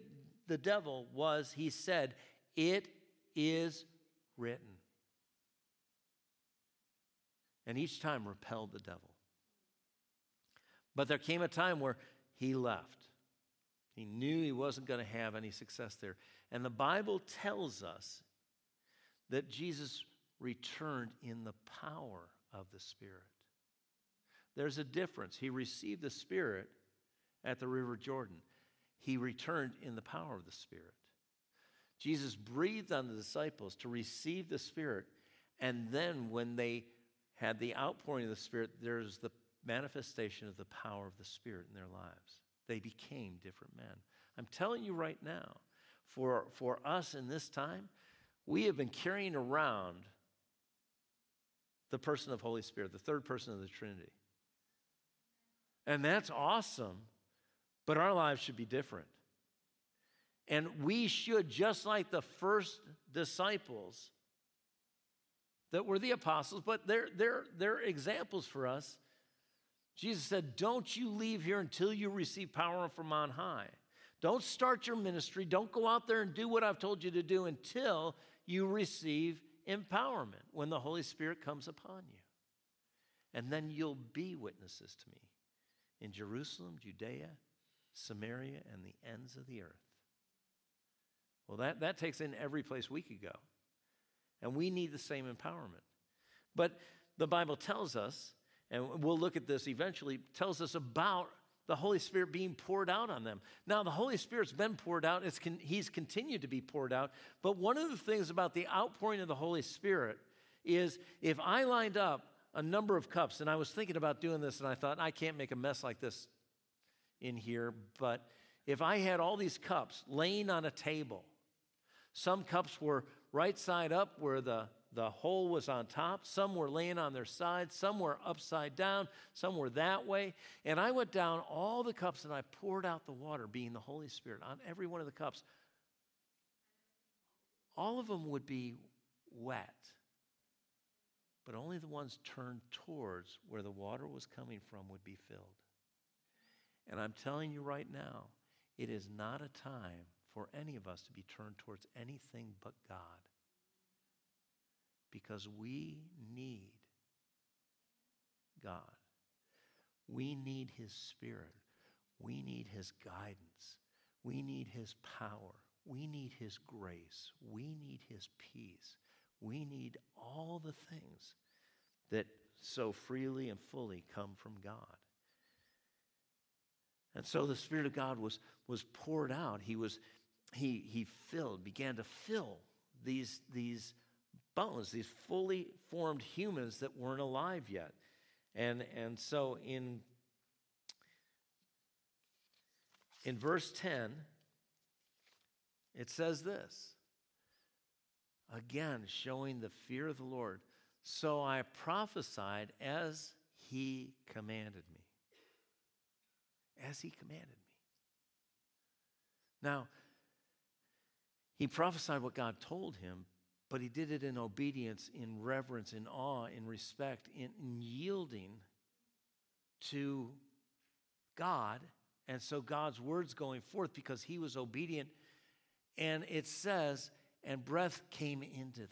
the devil was he said, It is written. And each time repelled the devil. But there came a time where he left. He knew he wasn't going to have any success there. And the Bible tells us that Jesus returned in the power of the Spirit. There's a difference. He received the Spirit at the River Jordan, he returned in the power of the Spirit. Jesus breathed on the disciples to receive the Spirit, and then when they had the outpouring of the Spirit, there's the manifestation of the power of the Spirit in their lives. They became different men. I'm telling you right now, for, for us in this time, we have been carrying around the person of Holy Spirit, the third person of the Trinity. And that's awesome, but our lives should be different. And we should, just like the first disciples that were the apostles, but they're, they're, they're examples for us Jesus said, Don't you leave here until you receive power from on high. Don't start your ministry. Don't go out there and do what I've told you to do until you receive empowerment when the Holy Spirit comes upon you. And then you'll be witnesses to me in Jerusalem, Judea, Samaria, and the ends of the earth. Well, that, that takes in every place we could go. And we need the same empowerment. But the Bible tells us and we'll look at this eventually, tells us about the Holy Spirit being poured out on them. Now, the Holy Spirit's been poured out, it's con- He's continued to be poured out. But one of the things about the outpouring of the Holy Spirit is if I lined up a number of cups, and I was thinking about doing this, and I thought, I can't make a mess like this in here, but if I had all these cups laying on a table, some cups were right side up where the the hole was on top. Some were laying on their side. Some were upside down. Some were that way. And I went down all the cups and I poured out the water, being the Holy Spirit, on every one of the cups. All of them would be wet. but only the ones turned towards where the water was coming from would be filled. And I'm telling you right now, it is not a time for any of us to be turned towards anything but God. Because we need God. We need His Spirit. We need His guidance. We need His power. We need His grace. We need His peace. We need all the things that so freely and fully come from God. And so the Spirit of God was, was poured out. He was he, he filled, began to fill these, these bones, these fully formed humans that weren't alive yet. And, and so in, in verse 10, it says this again, showing the fear of the Lord. So I prophesied as he commanded me. As he commanded me. Now, he prophesied what God told him, but he did it in obedience, in reverence, in awe, in respect, in, in yielding to God. And so God's words going forth because he was obedient. And it says, and breath came into them.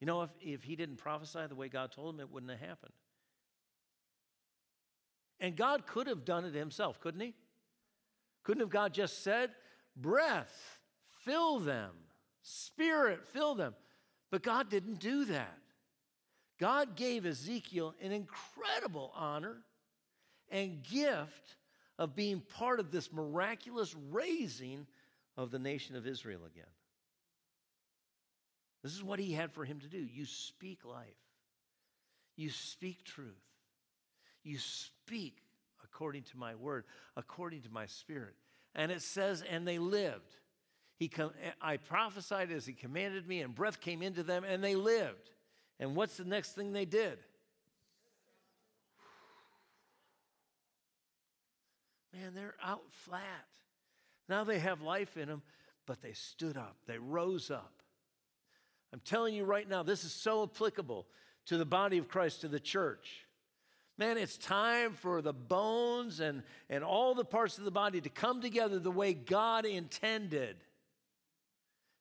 You know, if, if he didn't prophesy the way God told him, it wouldn't have happened. And God could have done it himself, couldn't he? Couldn't have God just said, breath, fill them, spirit, fill them. But God didn't do that. God gave Ezekiel an incredible honor and gift of being part of this miraculous raising of the nation of Israel again. This is what he had for him to do. You speak life, you speak truth, you speak according to my word, according to my spirit. And it says, and they lived. He com- I prophesied as he commanded me, and breath came into them, and they lived. And what's the next thing they did? Man, they're out flat. Now they have life in them, but they stood up, they rose up. I'm telling you right now, this is so applicable to the body of Christ, to the church. Man, it's time for the bones and, and all the parts of the body to come together the way God intended.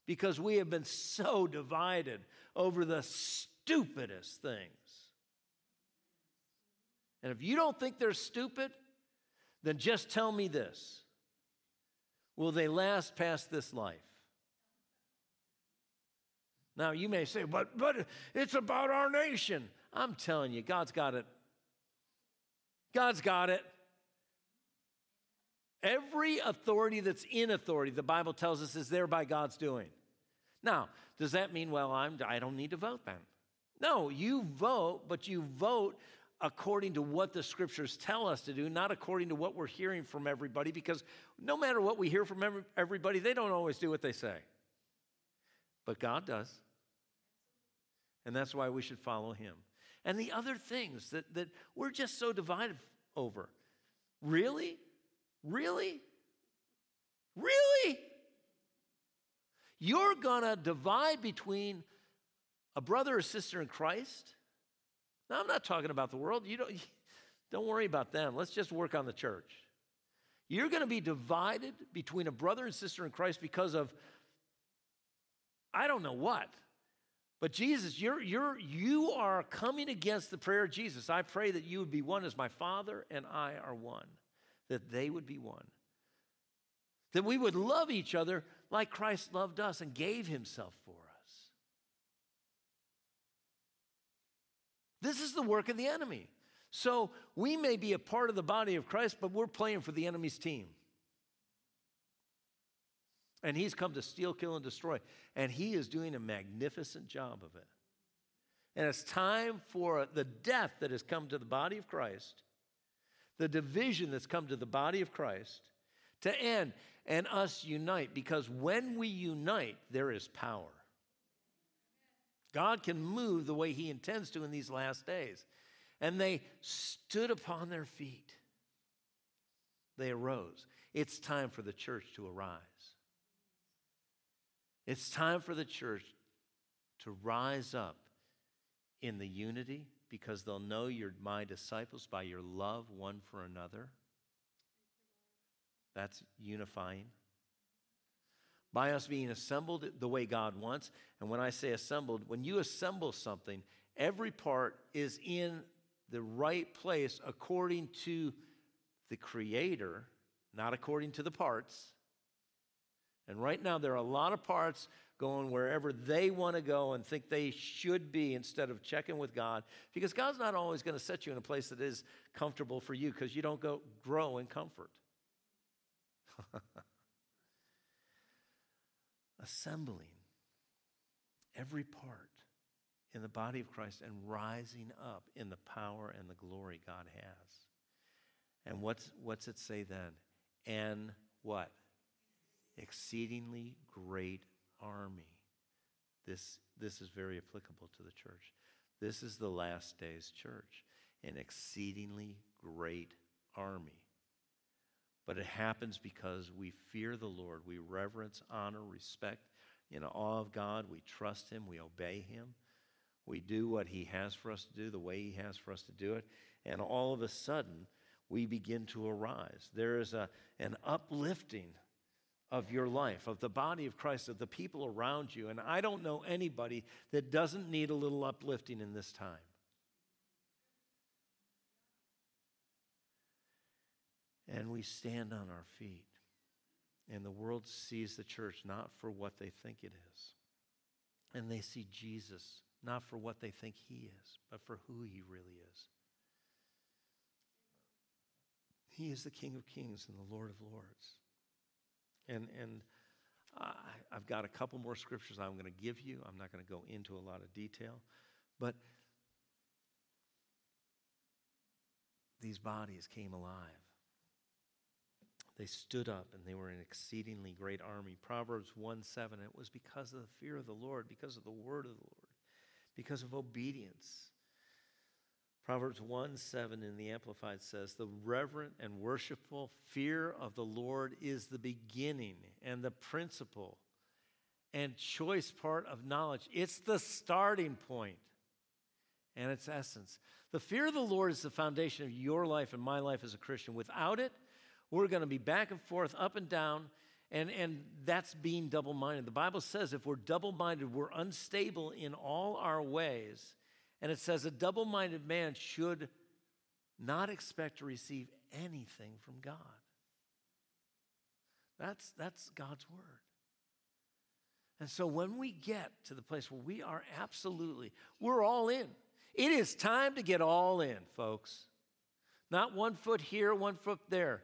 Because we have been so divided over the stupidest things. And if you don't think they're stupid, then just tell me this Will they last past this life? Now, you may say, but, but it's about our nation. I'm telling you, God's got it God's got it. Every authority that's in authority, the Bible tells us, is there by God's doing. Now, does that mean, well, I'm, I don't need to vote then? No, you vote, but you vote according to what the scriptures tell us to do, not according to what we're hearing from everybody, because no matter what we hear from everybody, they don't always do what they say. But God does. And that's why we should follow Him and the other things that, that we're just so divided over. Really? Really? Really? You're going to divide between a brother or sister in Christ? Now, I'm not talking about the world. You don't, don't worry about them. Let's just work on the church. You're going to be divided between a brother and sister in Christ because of, I don't know what. But Jesus, you're, you're, you are coming against the prayer of Jesus. I pray that you would be one as my Father and I are one, that they would be one. That we would love each other like Christ loved us and gave himself for us. This is the work of the enemy. So we may be a part of the body of Christ, but we're playing for the enemy's team. And he's come to steal, kill, and destroy. And he is doing a magnificent job of it. And it's time for the death that has come to the body of Christ, the division that's come to the body of Christ, to end and us unite. Because when we unite, there is power. God can move the way he intends to in these last days. And they stood upon their feet. They arose. It's time for the church to arise. It's time for the church to rise up in the unity because they'll know you're my disciples by your love one for another. That's unifying. By us being assembled the way God wants. And when I say assembled, when you assemble something, every part is in the right place according to the Creator, not according to the parts. And right now, there are a lot of parts going wherever they want to go and think they should be instead of checking with God. Because God's not always going to set you in a place that is comfortable for you because you don't go grow in comfort. Assembling every part in the body of Christ and rising up in the power and the glory God has. And what's, what's it say then? And what? Exceedingly great army. This, this is very applicable to the church. This is the last days church, an exceedingly great army. But it happens because we fear the Lord. We reverence, honor, respect, in awe of God. We trust Him. We obey Him. We do what He has for us to do, the way He has for us to do it. And all of a sudden, we begin to arise. There is a, an uplifting of your life, of the body of Christ, of the people around you. And I don't know anybody that doesn't need a little uplifting in this time. And we stand on our feet. And the world sees the church not for what they think it is. And they see Jesus not for what they think he is, but for who he really is. He is the King of Kings and the Lord of Lords. And, and I, I've got a couple more scriptures I'm going to give you. I'm not going to go into a lot of detail. But these bodies came alive. They stood up and they were an exceedingly great army. Proverbs 1 7, it was because of the fear of the Lord, because of the word of the Lord, because of obedience. Proverbs 1 7 in the Amplified says, The reverent and worshipful fear of the Lord is the beginning and the principle and choice part of knowledge. It's the starting point and its essence. The fear of the Lord is the foundation of your life and my life as a Christian. Without it, we're going to be back and forth, up and down, and, and that's being double minded. The Bible says if we're double minded, we're unstable in all our ways. And it says a double minded man should not expect to receive anything from God. That's, that's God's word. And so when we get to the place where we are absolutely, we're all in. It is time to get all in, folks. Not one foot here, one foot there.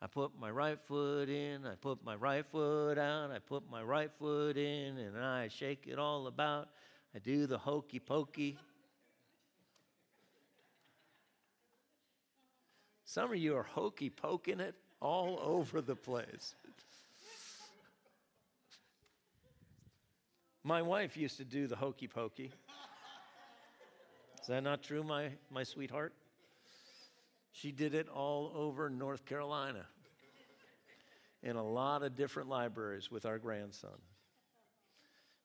I put my right foot in, I put my right foot out, I put my right foot in, and I shake it all about. I do the hokey pokey. Some of you are hokey poking it all over the place. My wife used to do the hokey pokey. Is that not true, my, my sweetheart? She did it all over North Carolina in a lot of different libraries with our grandson.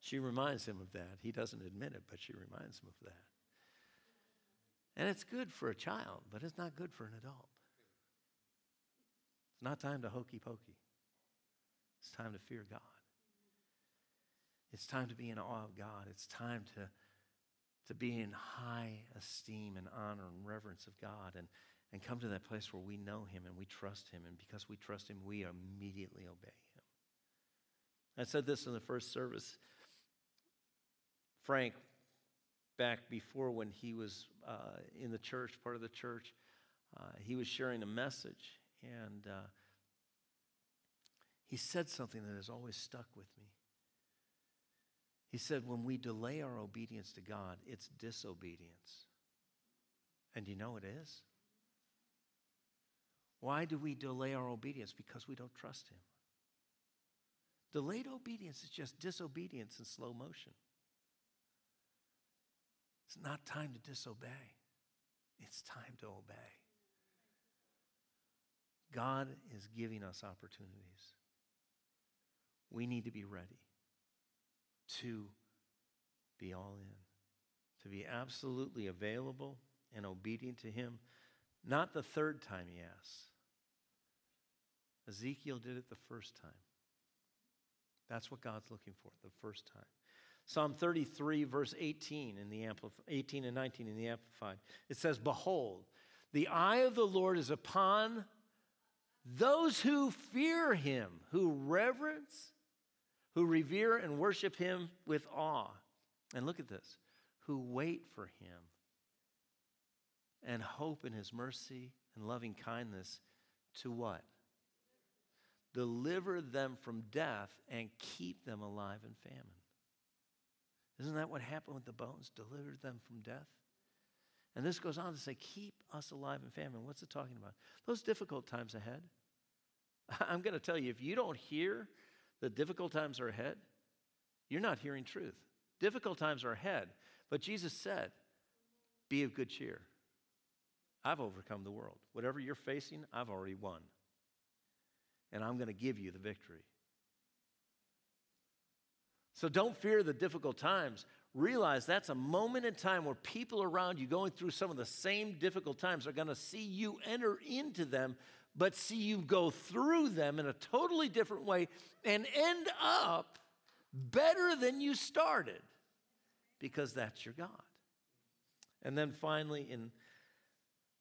She reminds him of that. He doesn't admit it, but she reminds him of that. And it's good for a child, but it's not good for an adult. Not time to hokey pokey. It's time to fear God. It's time to be in awe of God. It's time to, to be in high esteem and honor and reverence of God and, and come to that place where we know Him and we trust Him. And because we trust Him, we immediately obey Him. I said this in the first service. Frank, back before when he was uh, in the church, part of the church, uh, he was sharing a message. And uh, he said something that has always stuck with me. He said, When we delay our obedience to God, it's disobedience. And you know it is? Why do we delay our obedience? Because we don't trust Him. Delayed obedience is just disobedience in slow motion. It's not time to disobey, it's time to obey. God is giving us opportunities. We need to be ready to be all in, to be absolutely available and obedient to Him. Not the third time he asks. Ezekiel did it the first time. That's what God's looking for, the first time. Psalm 33, verse 18 in the Amplif- 18 and 19 in the Amplified. It says, Behold, the eye of the Lord is upon those who fear him, who reverence, who revere and worship him with awe. And look at this who wait for him and hope in his mercy and loving kindness to what? Deliver them from death and keep them alive in famine. Isn't that what happened with the bones? Delivered them from death? And this goes on to say, keep us alive in famine. What's it talking about? Those difficult times ahead. I'm going to tell you, if you don't hear the difficult times are ahead, you're not hearing truth. Difficult times are ahead. But Jesus said, be of good cheer. I've overcome the world. Whatever you're facing, I've already won. And I'm going to give you the victory. So don't fear the difficult times. Realize that's a moment in time where people around you going through some of the same difficult times are going to see you enter into them, but see you go through them in a totally different way and end up better than you started because that's your God. And then finally, in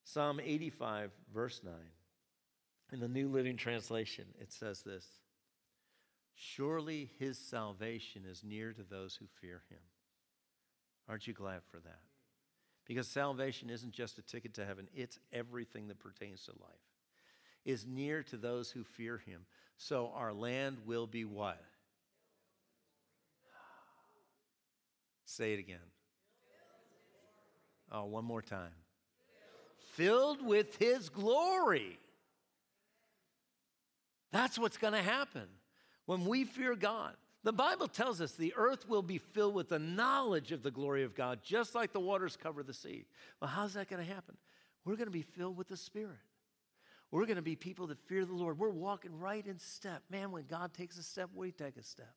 Psalm 85, verse 9, in the New Living Translation, it says this Surely his salvation is near to those who fear him. Aren't you glad for that? Because salvation isn't just a ticket to heaven, it's everything that pertains to life. Is near to those who fear him. So our land will be what? Say it again. Oh, one more time. Filled with his glory. That's what's going to happen when we fear God. The Bible tells us the earth will be filled with the knowledge of the glory of God, just like the waters cover the sea. Well, how's that going to happen? We're going to be filled with the Spirit. We're going to be people that fear the Lord. We're walking right in step. Man, when God takes a step, we take a step.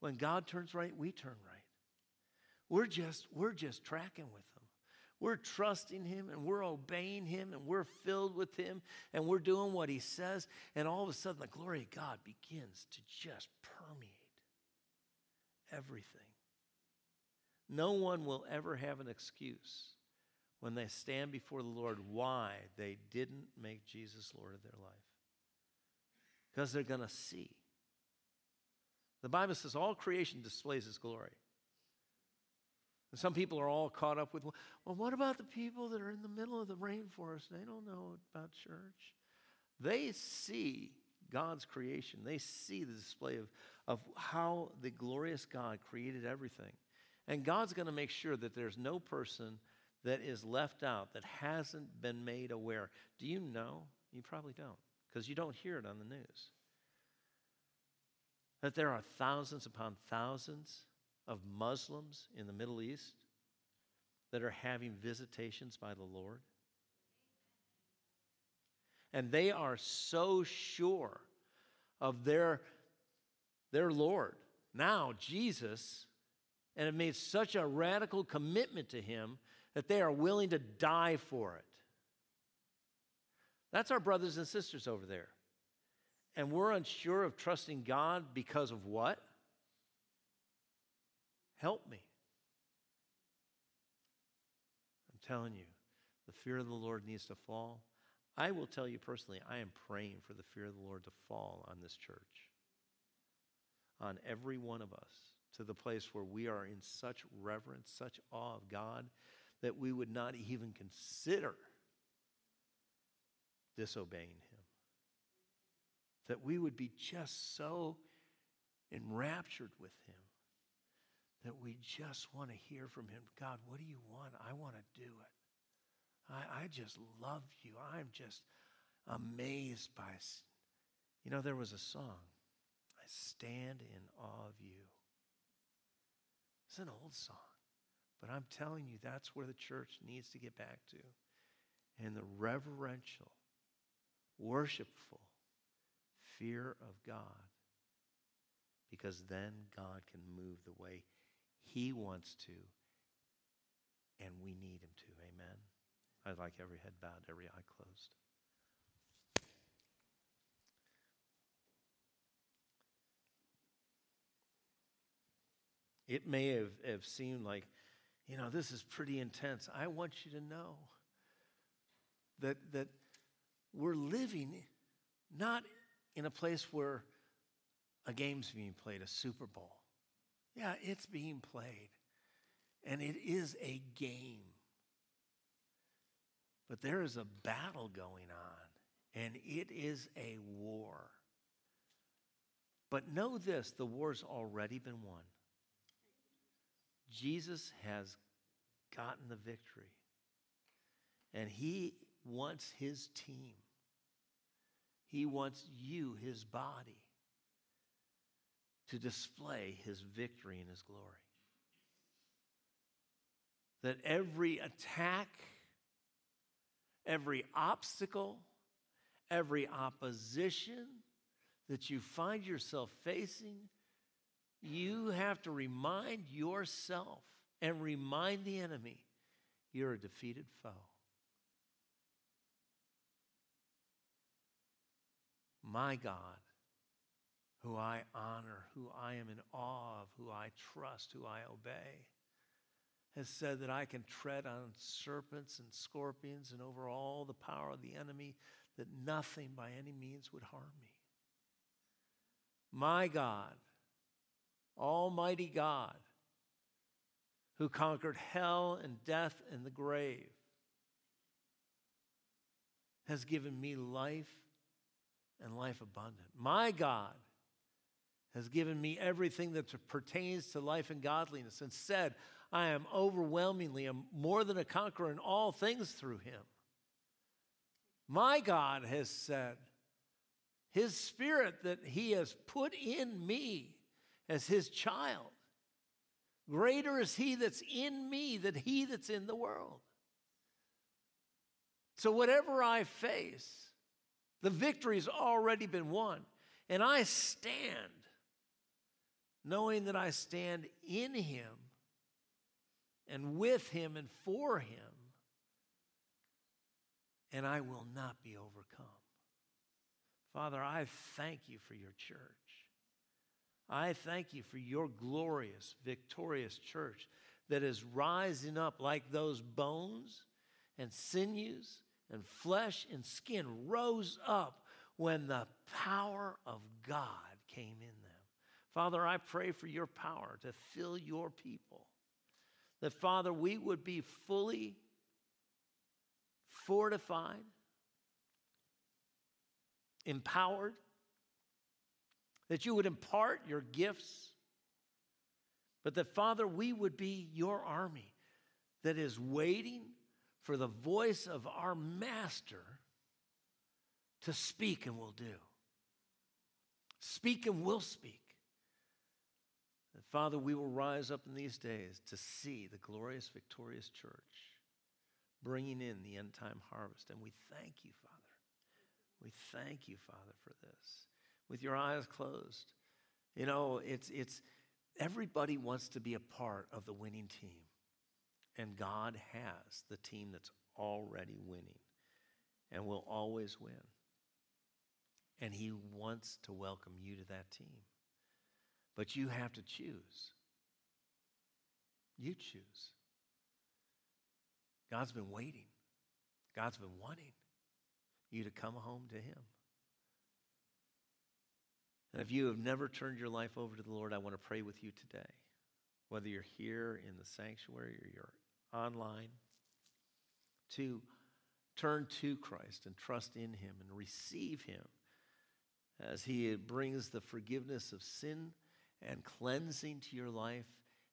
When God turns right, we turn right. We're just, we're just tracking with Him. We're trusting Him and we're obeying Him and we're filled with Him and we're doing what He says. And all of a sudden, the glory of God begins to just everything. No one will ever have an excuse when they stand before the Lord why they didn't make Jesus Lord of their life. Because they're going to see. The Bible says all creation displays His glory. And some people are all caught up with, well, what about the people that are in the middle of the rainforest? They don't know about church. They see God's creation, they see the display of, of how the glorious God created everything. And God's going to make sure that there's no person that is left out that hasn't been made aware. Do you know? You probably don't, because you don't hear it on the news. That there are thousands upon thousands of Muslims in the Middle East that are having visitations by the Lord. And they are so sure of their, their Lord, now Jesus, and have made such a radical commitment to Him that they are willing to die for it. That's our brothers and sisters over there. And we're unsure of trusting God because of what? Help me. I'm telling you, the fear of the Lord needs to fall. I will tell you personally, I am praying for the fear of the Lord to fall on this church, on every one of us, to the place where we are in such reverence, such awe of God, that we would not even consider disobeying Him. That we would be just so enraptured with Him that we just want to hear from him. God, what do you want? I want to do it. I, I just love you. I'm just amazed by. You know, there was a song, I stand in awe of you. It's an old song, but I'm telling you, that's where the church needs to get back to. And the reverential, worshipful fear of God because then God can move the way he wants to I'd like every head bowed, every eye closed. It may have, have seemed like, you know, this is pretty intense. I want you to know that, that we're living not in a place where a game's being played, a Super Bowl. Yeah, it's being played, and it is a game. But there is a battle going on, and it is a war. But know this the war's already been won. Jesus has gotten the victory. And he wants his team. He wants you, his body, to display his victory and his glory. That every attack, every obstacle, every opposition that you find yourself facing, you have to remind yourself and remind the enemy you're a defeated foe. My God, who I honor, who I am in awe of, who I trust, who I obey, has said that I can tread on serpents and scorpions and over all the power of the enemy, that nothing by any means would harm me. My God, Almighty God, who conquered hell and death and the grave, has given me life and life abundant. My God has given me everything that pertains to life and godliness and said, I am overwhelmingly a, more than a conqueror in all things through him. My God has said, His Spirit that He has put in me as His child, greater is He that's in me than He that's in the world. So, whatever I face, the victory's already been won. And I stand knowing that I stand in Him and with Him and for Him, and I will not be overcome. Father, I thank you for your church. I thank you for your glorious, victorious church that is rising up like those bones and sinews and flesh and skin rose up when the power of God came in them. Father, I pray for your power to fill your people. That, Father, we would be fully fortified, empowered, that you would impart your gifts, but that, Father, we would be your army that is waiting for the voice of our Master to speak and will do. Speak and will speak. And Father, we will rise up in these days to see the glorious, victorious church bringing in the end time harvest. And we thank you, Father. We thank you, Father, for this. With your eyes closed. You know, it's, it's everybody wants to be a part of the winning team. And God has the team that's already winning and will always win. And He wants to welcome you to that team. But you have to choose. You choose. God's been waiting, God's been wanting you to come home to Him. And if you have never turned your life over to the Lord, I want to pray with you today. Whether you're here in the sanctuary or you're online, to turn to Christ and trust in Him and receive Him as He brings the forgiveness of sin and cleansing to your life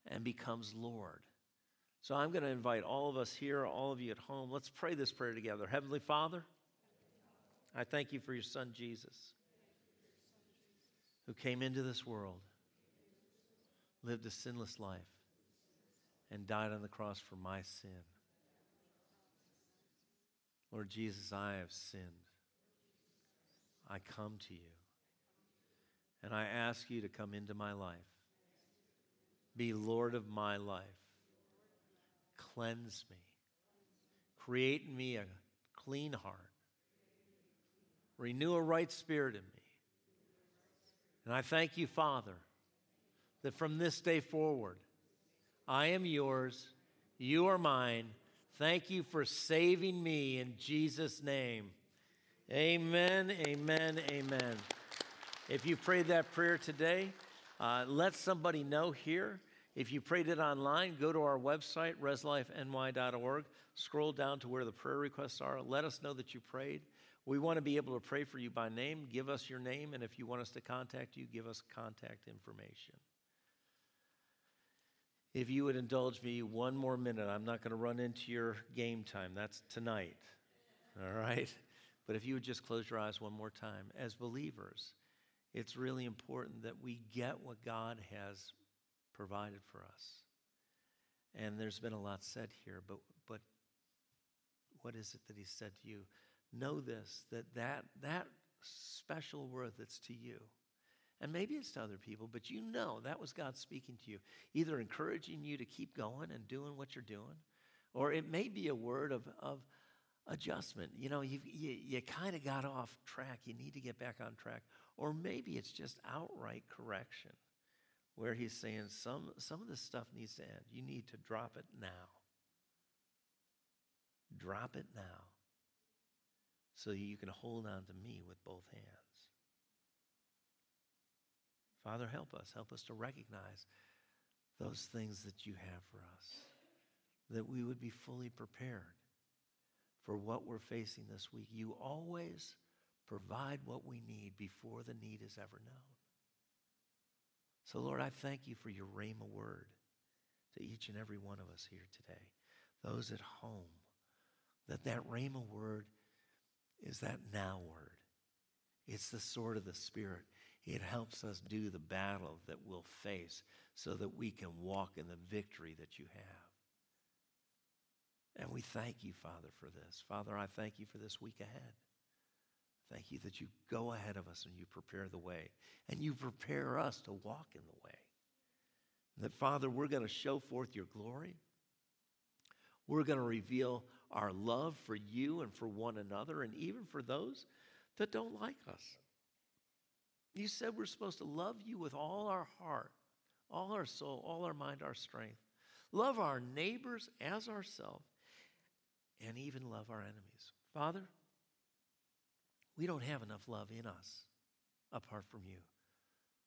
and becomes Lord. So I'm going to invite all of us here, all of you at home, let's pray this prayer together. Heavenly Father, I thank you for your Son Jesus, who came into this world, lived a sinless life and died on the cross for my sin. Lord Jesus, I have sinned. I come to you. And I ask you to come into my life. Be Lord of my life. Cleanse me. Create in me a clean heart. Renew a right spirit in me. And I thank you, Father, that from this day forward, I am yours, you are mine. Thank you for saving me in Jesus' name. Amen, amen, amen. If you prayed that prayer today, uh, let somebody know here. If you prayed it online, go to our website, reslifeny.org. Scroll down to where the prayer requests are. Let us know that you prayed. We want to be able to pray for you by name. Give us your name, and if you want us to contact you, give us contact information. If you would indulge me one more minute, I'm not going to run into your game time. That's tonight. All right? But if you would just close your eyes one more time. As believers, it's really important that we get what God has provided for us. And there's been a lot said here, but, but what is it that He said to you? Know this that, that that special word that's to you and maybe it's to other people, but you know that was God speaking to you, either encouraging you to keep going and doing what you're doing, or it may be a word of, of adjustment. You know, you you, you kind of got off track. You need to get back on track. Or maybe it's just outright correction, where He's saying some, some of this stuff needs to end. You need to drop it now. Drop it now so you can hold on to me with both hands. Father, help us. Help us to recognize those things that you have for us, that we would be fully prepared for what we're facing this week. You always provide what we need before the need is ever known. So, Lord, I thank you for your Rhema word to each and every one of us here today, those at home, that that Rhema word is that now word. It's the sword of the Spirit. It helps us do the battle that we'll face so that we can walk in the victory that you have. And we thank you, Father, for this. Father, I thank you for this week ahead. Thank you that you go ahead of us and you prepare the way. And you prepare us to walk in the way. And that, Father, we're going to show forth your glory. We're going to reveal our love for you and for one another, and even for those that don't like us. You said we're supposed to love you with all our heart, all our soul, all our mind, our strength. Love our neighbors as ourselves, and even love our enemies. Father, we don't have enough love in us apart from you.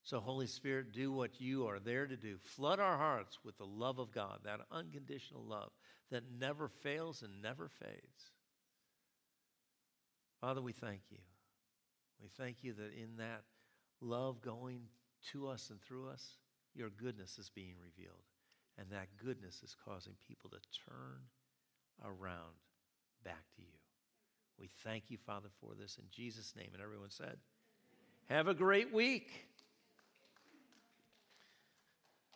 So, Holy Spirit, do what you are there to do. Flood our hearts with the love of God, that unconditional love that never fails and never fades. Father, we thank you. We thank you that in that love going to us and through us, your goodness is being revealed. And that goodness is causing people to turn around back to you. We thank you, Father, for this in Jesus' name. And everyone said, Have a great week.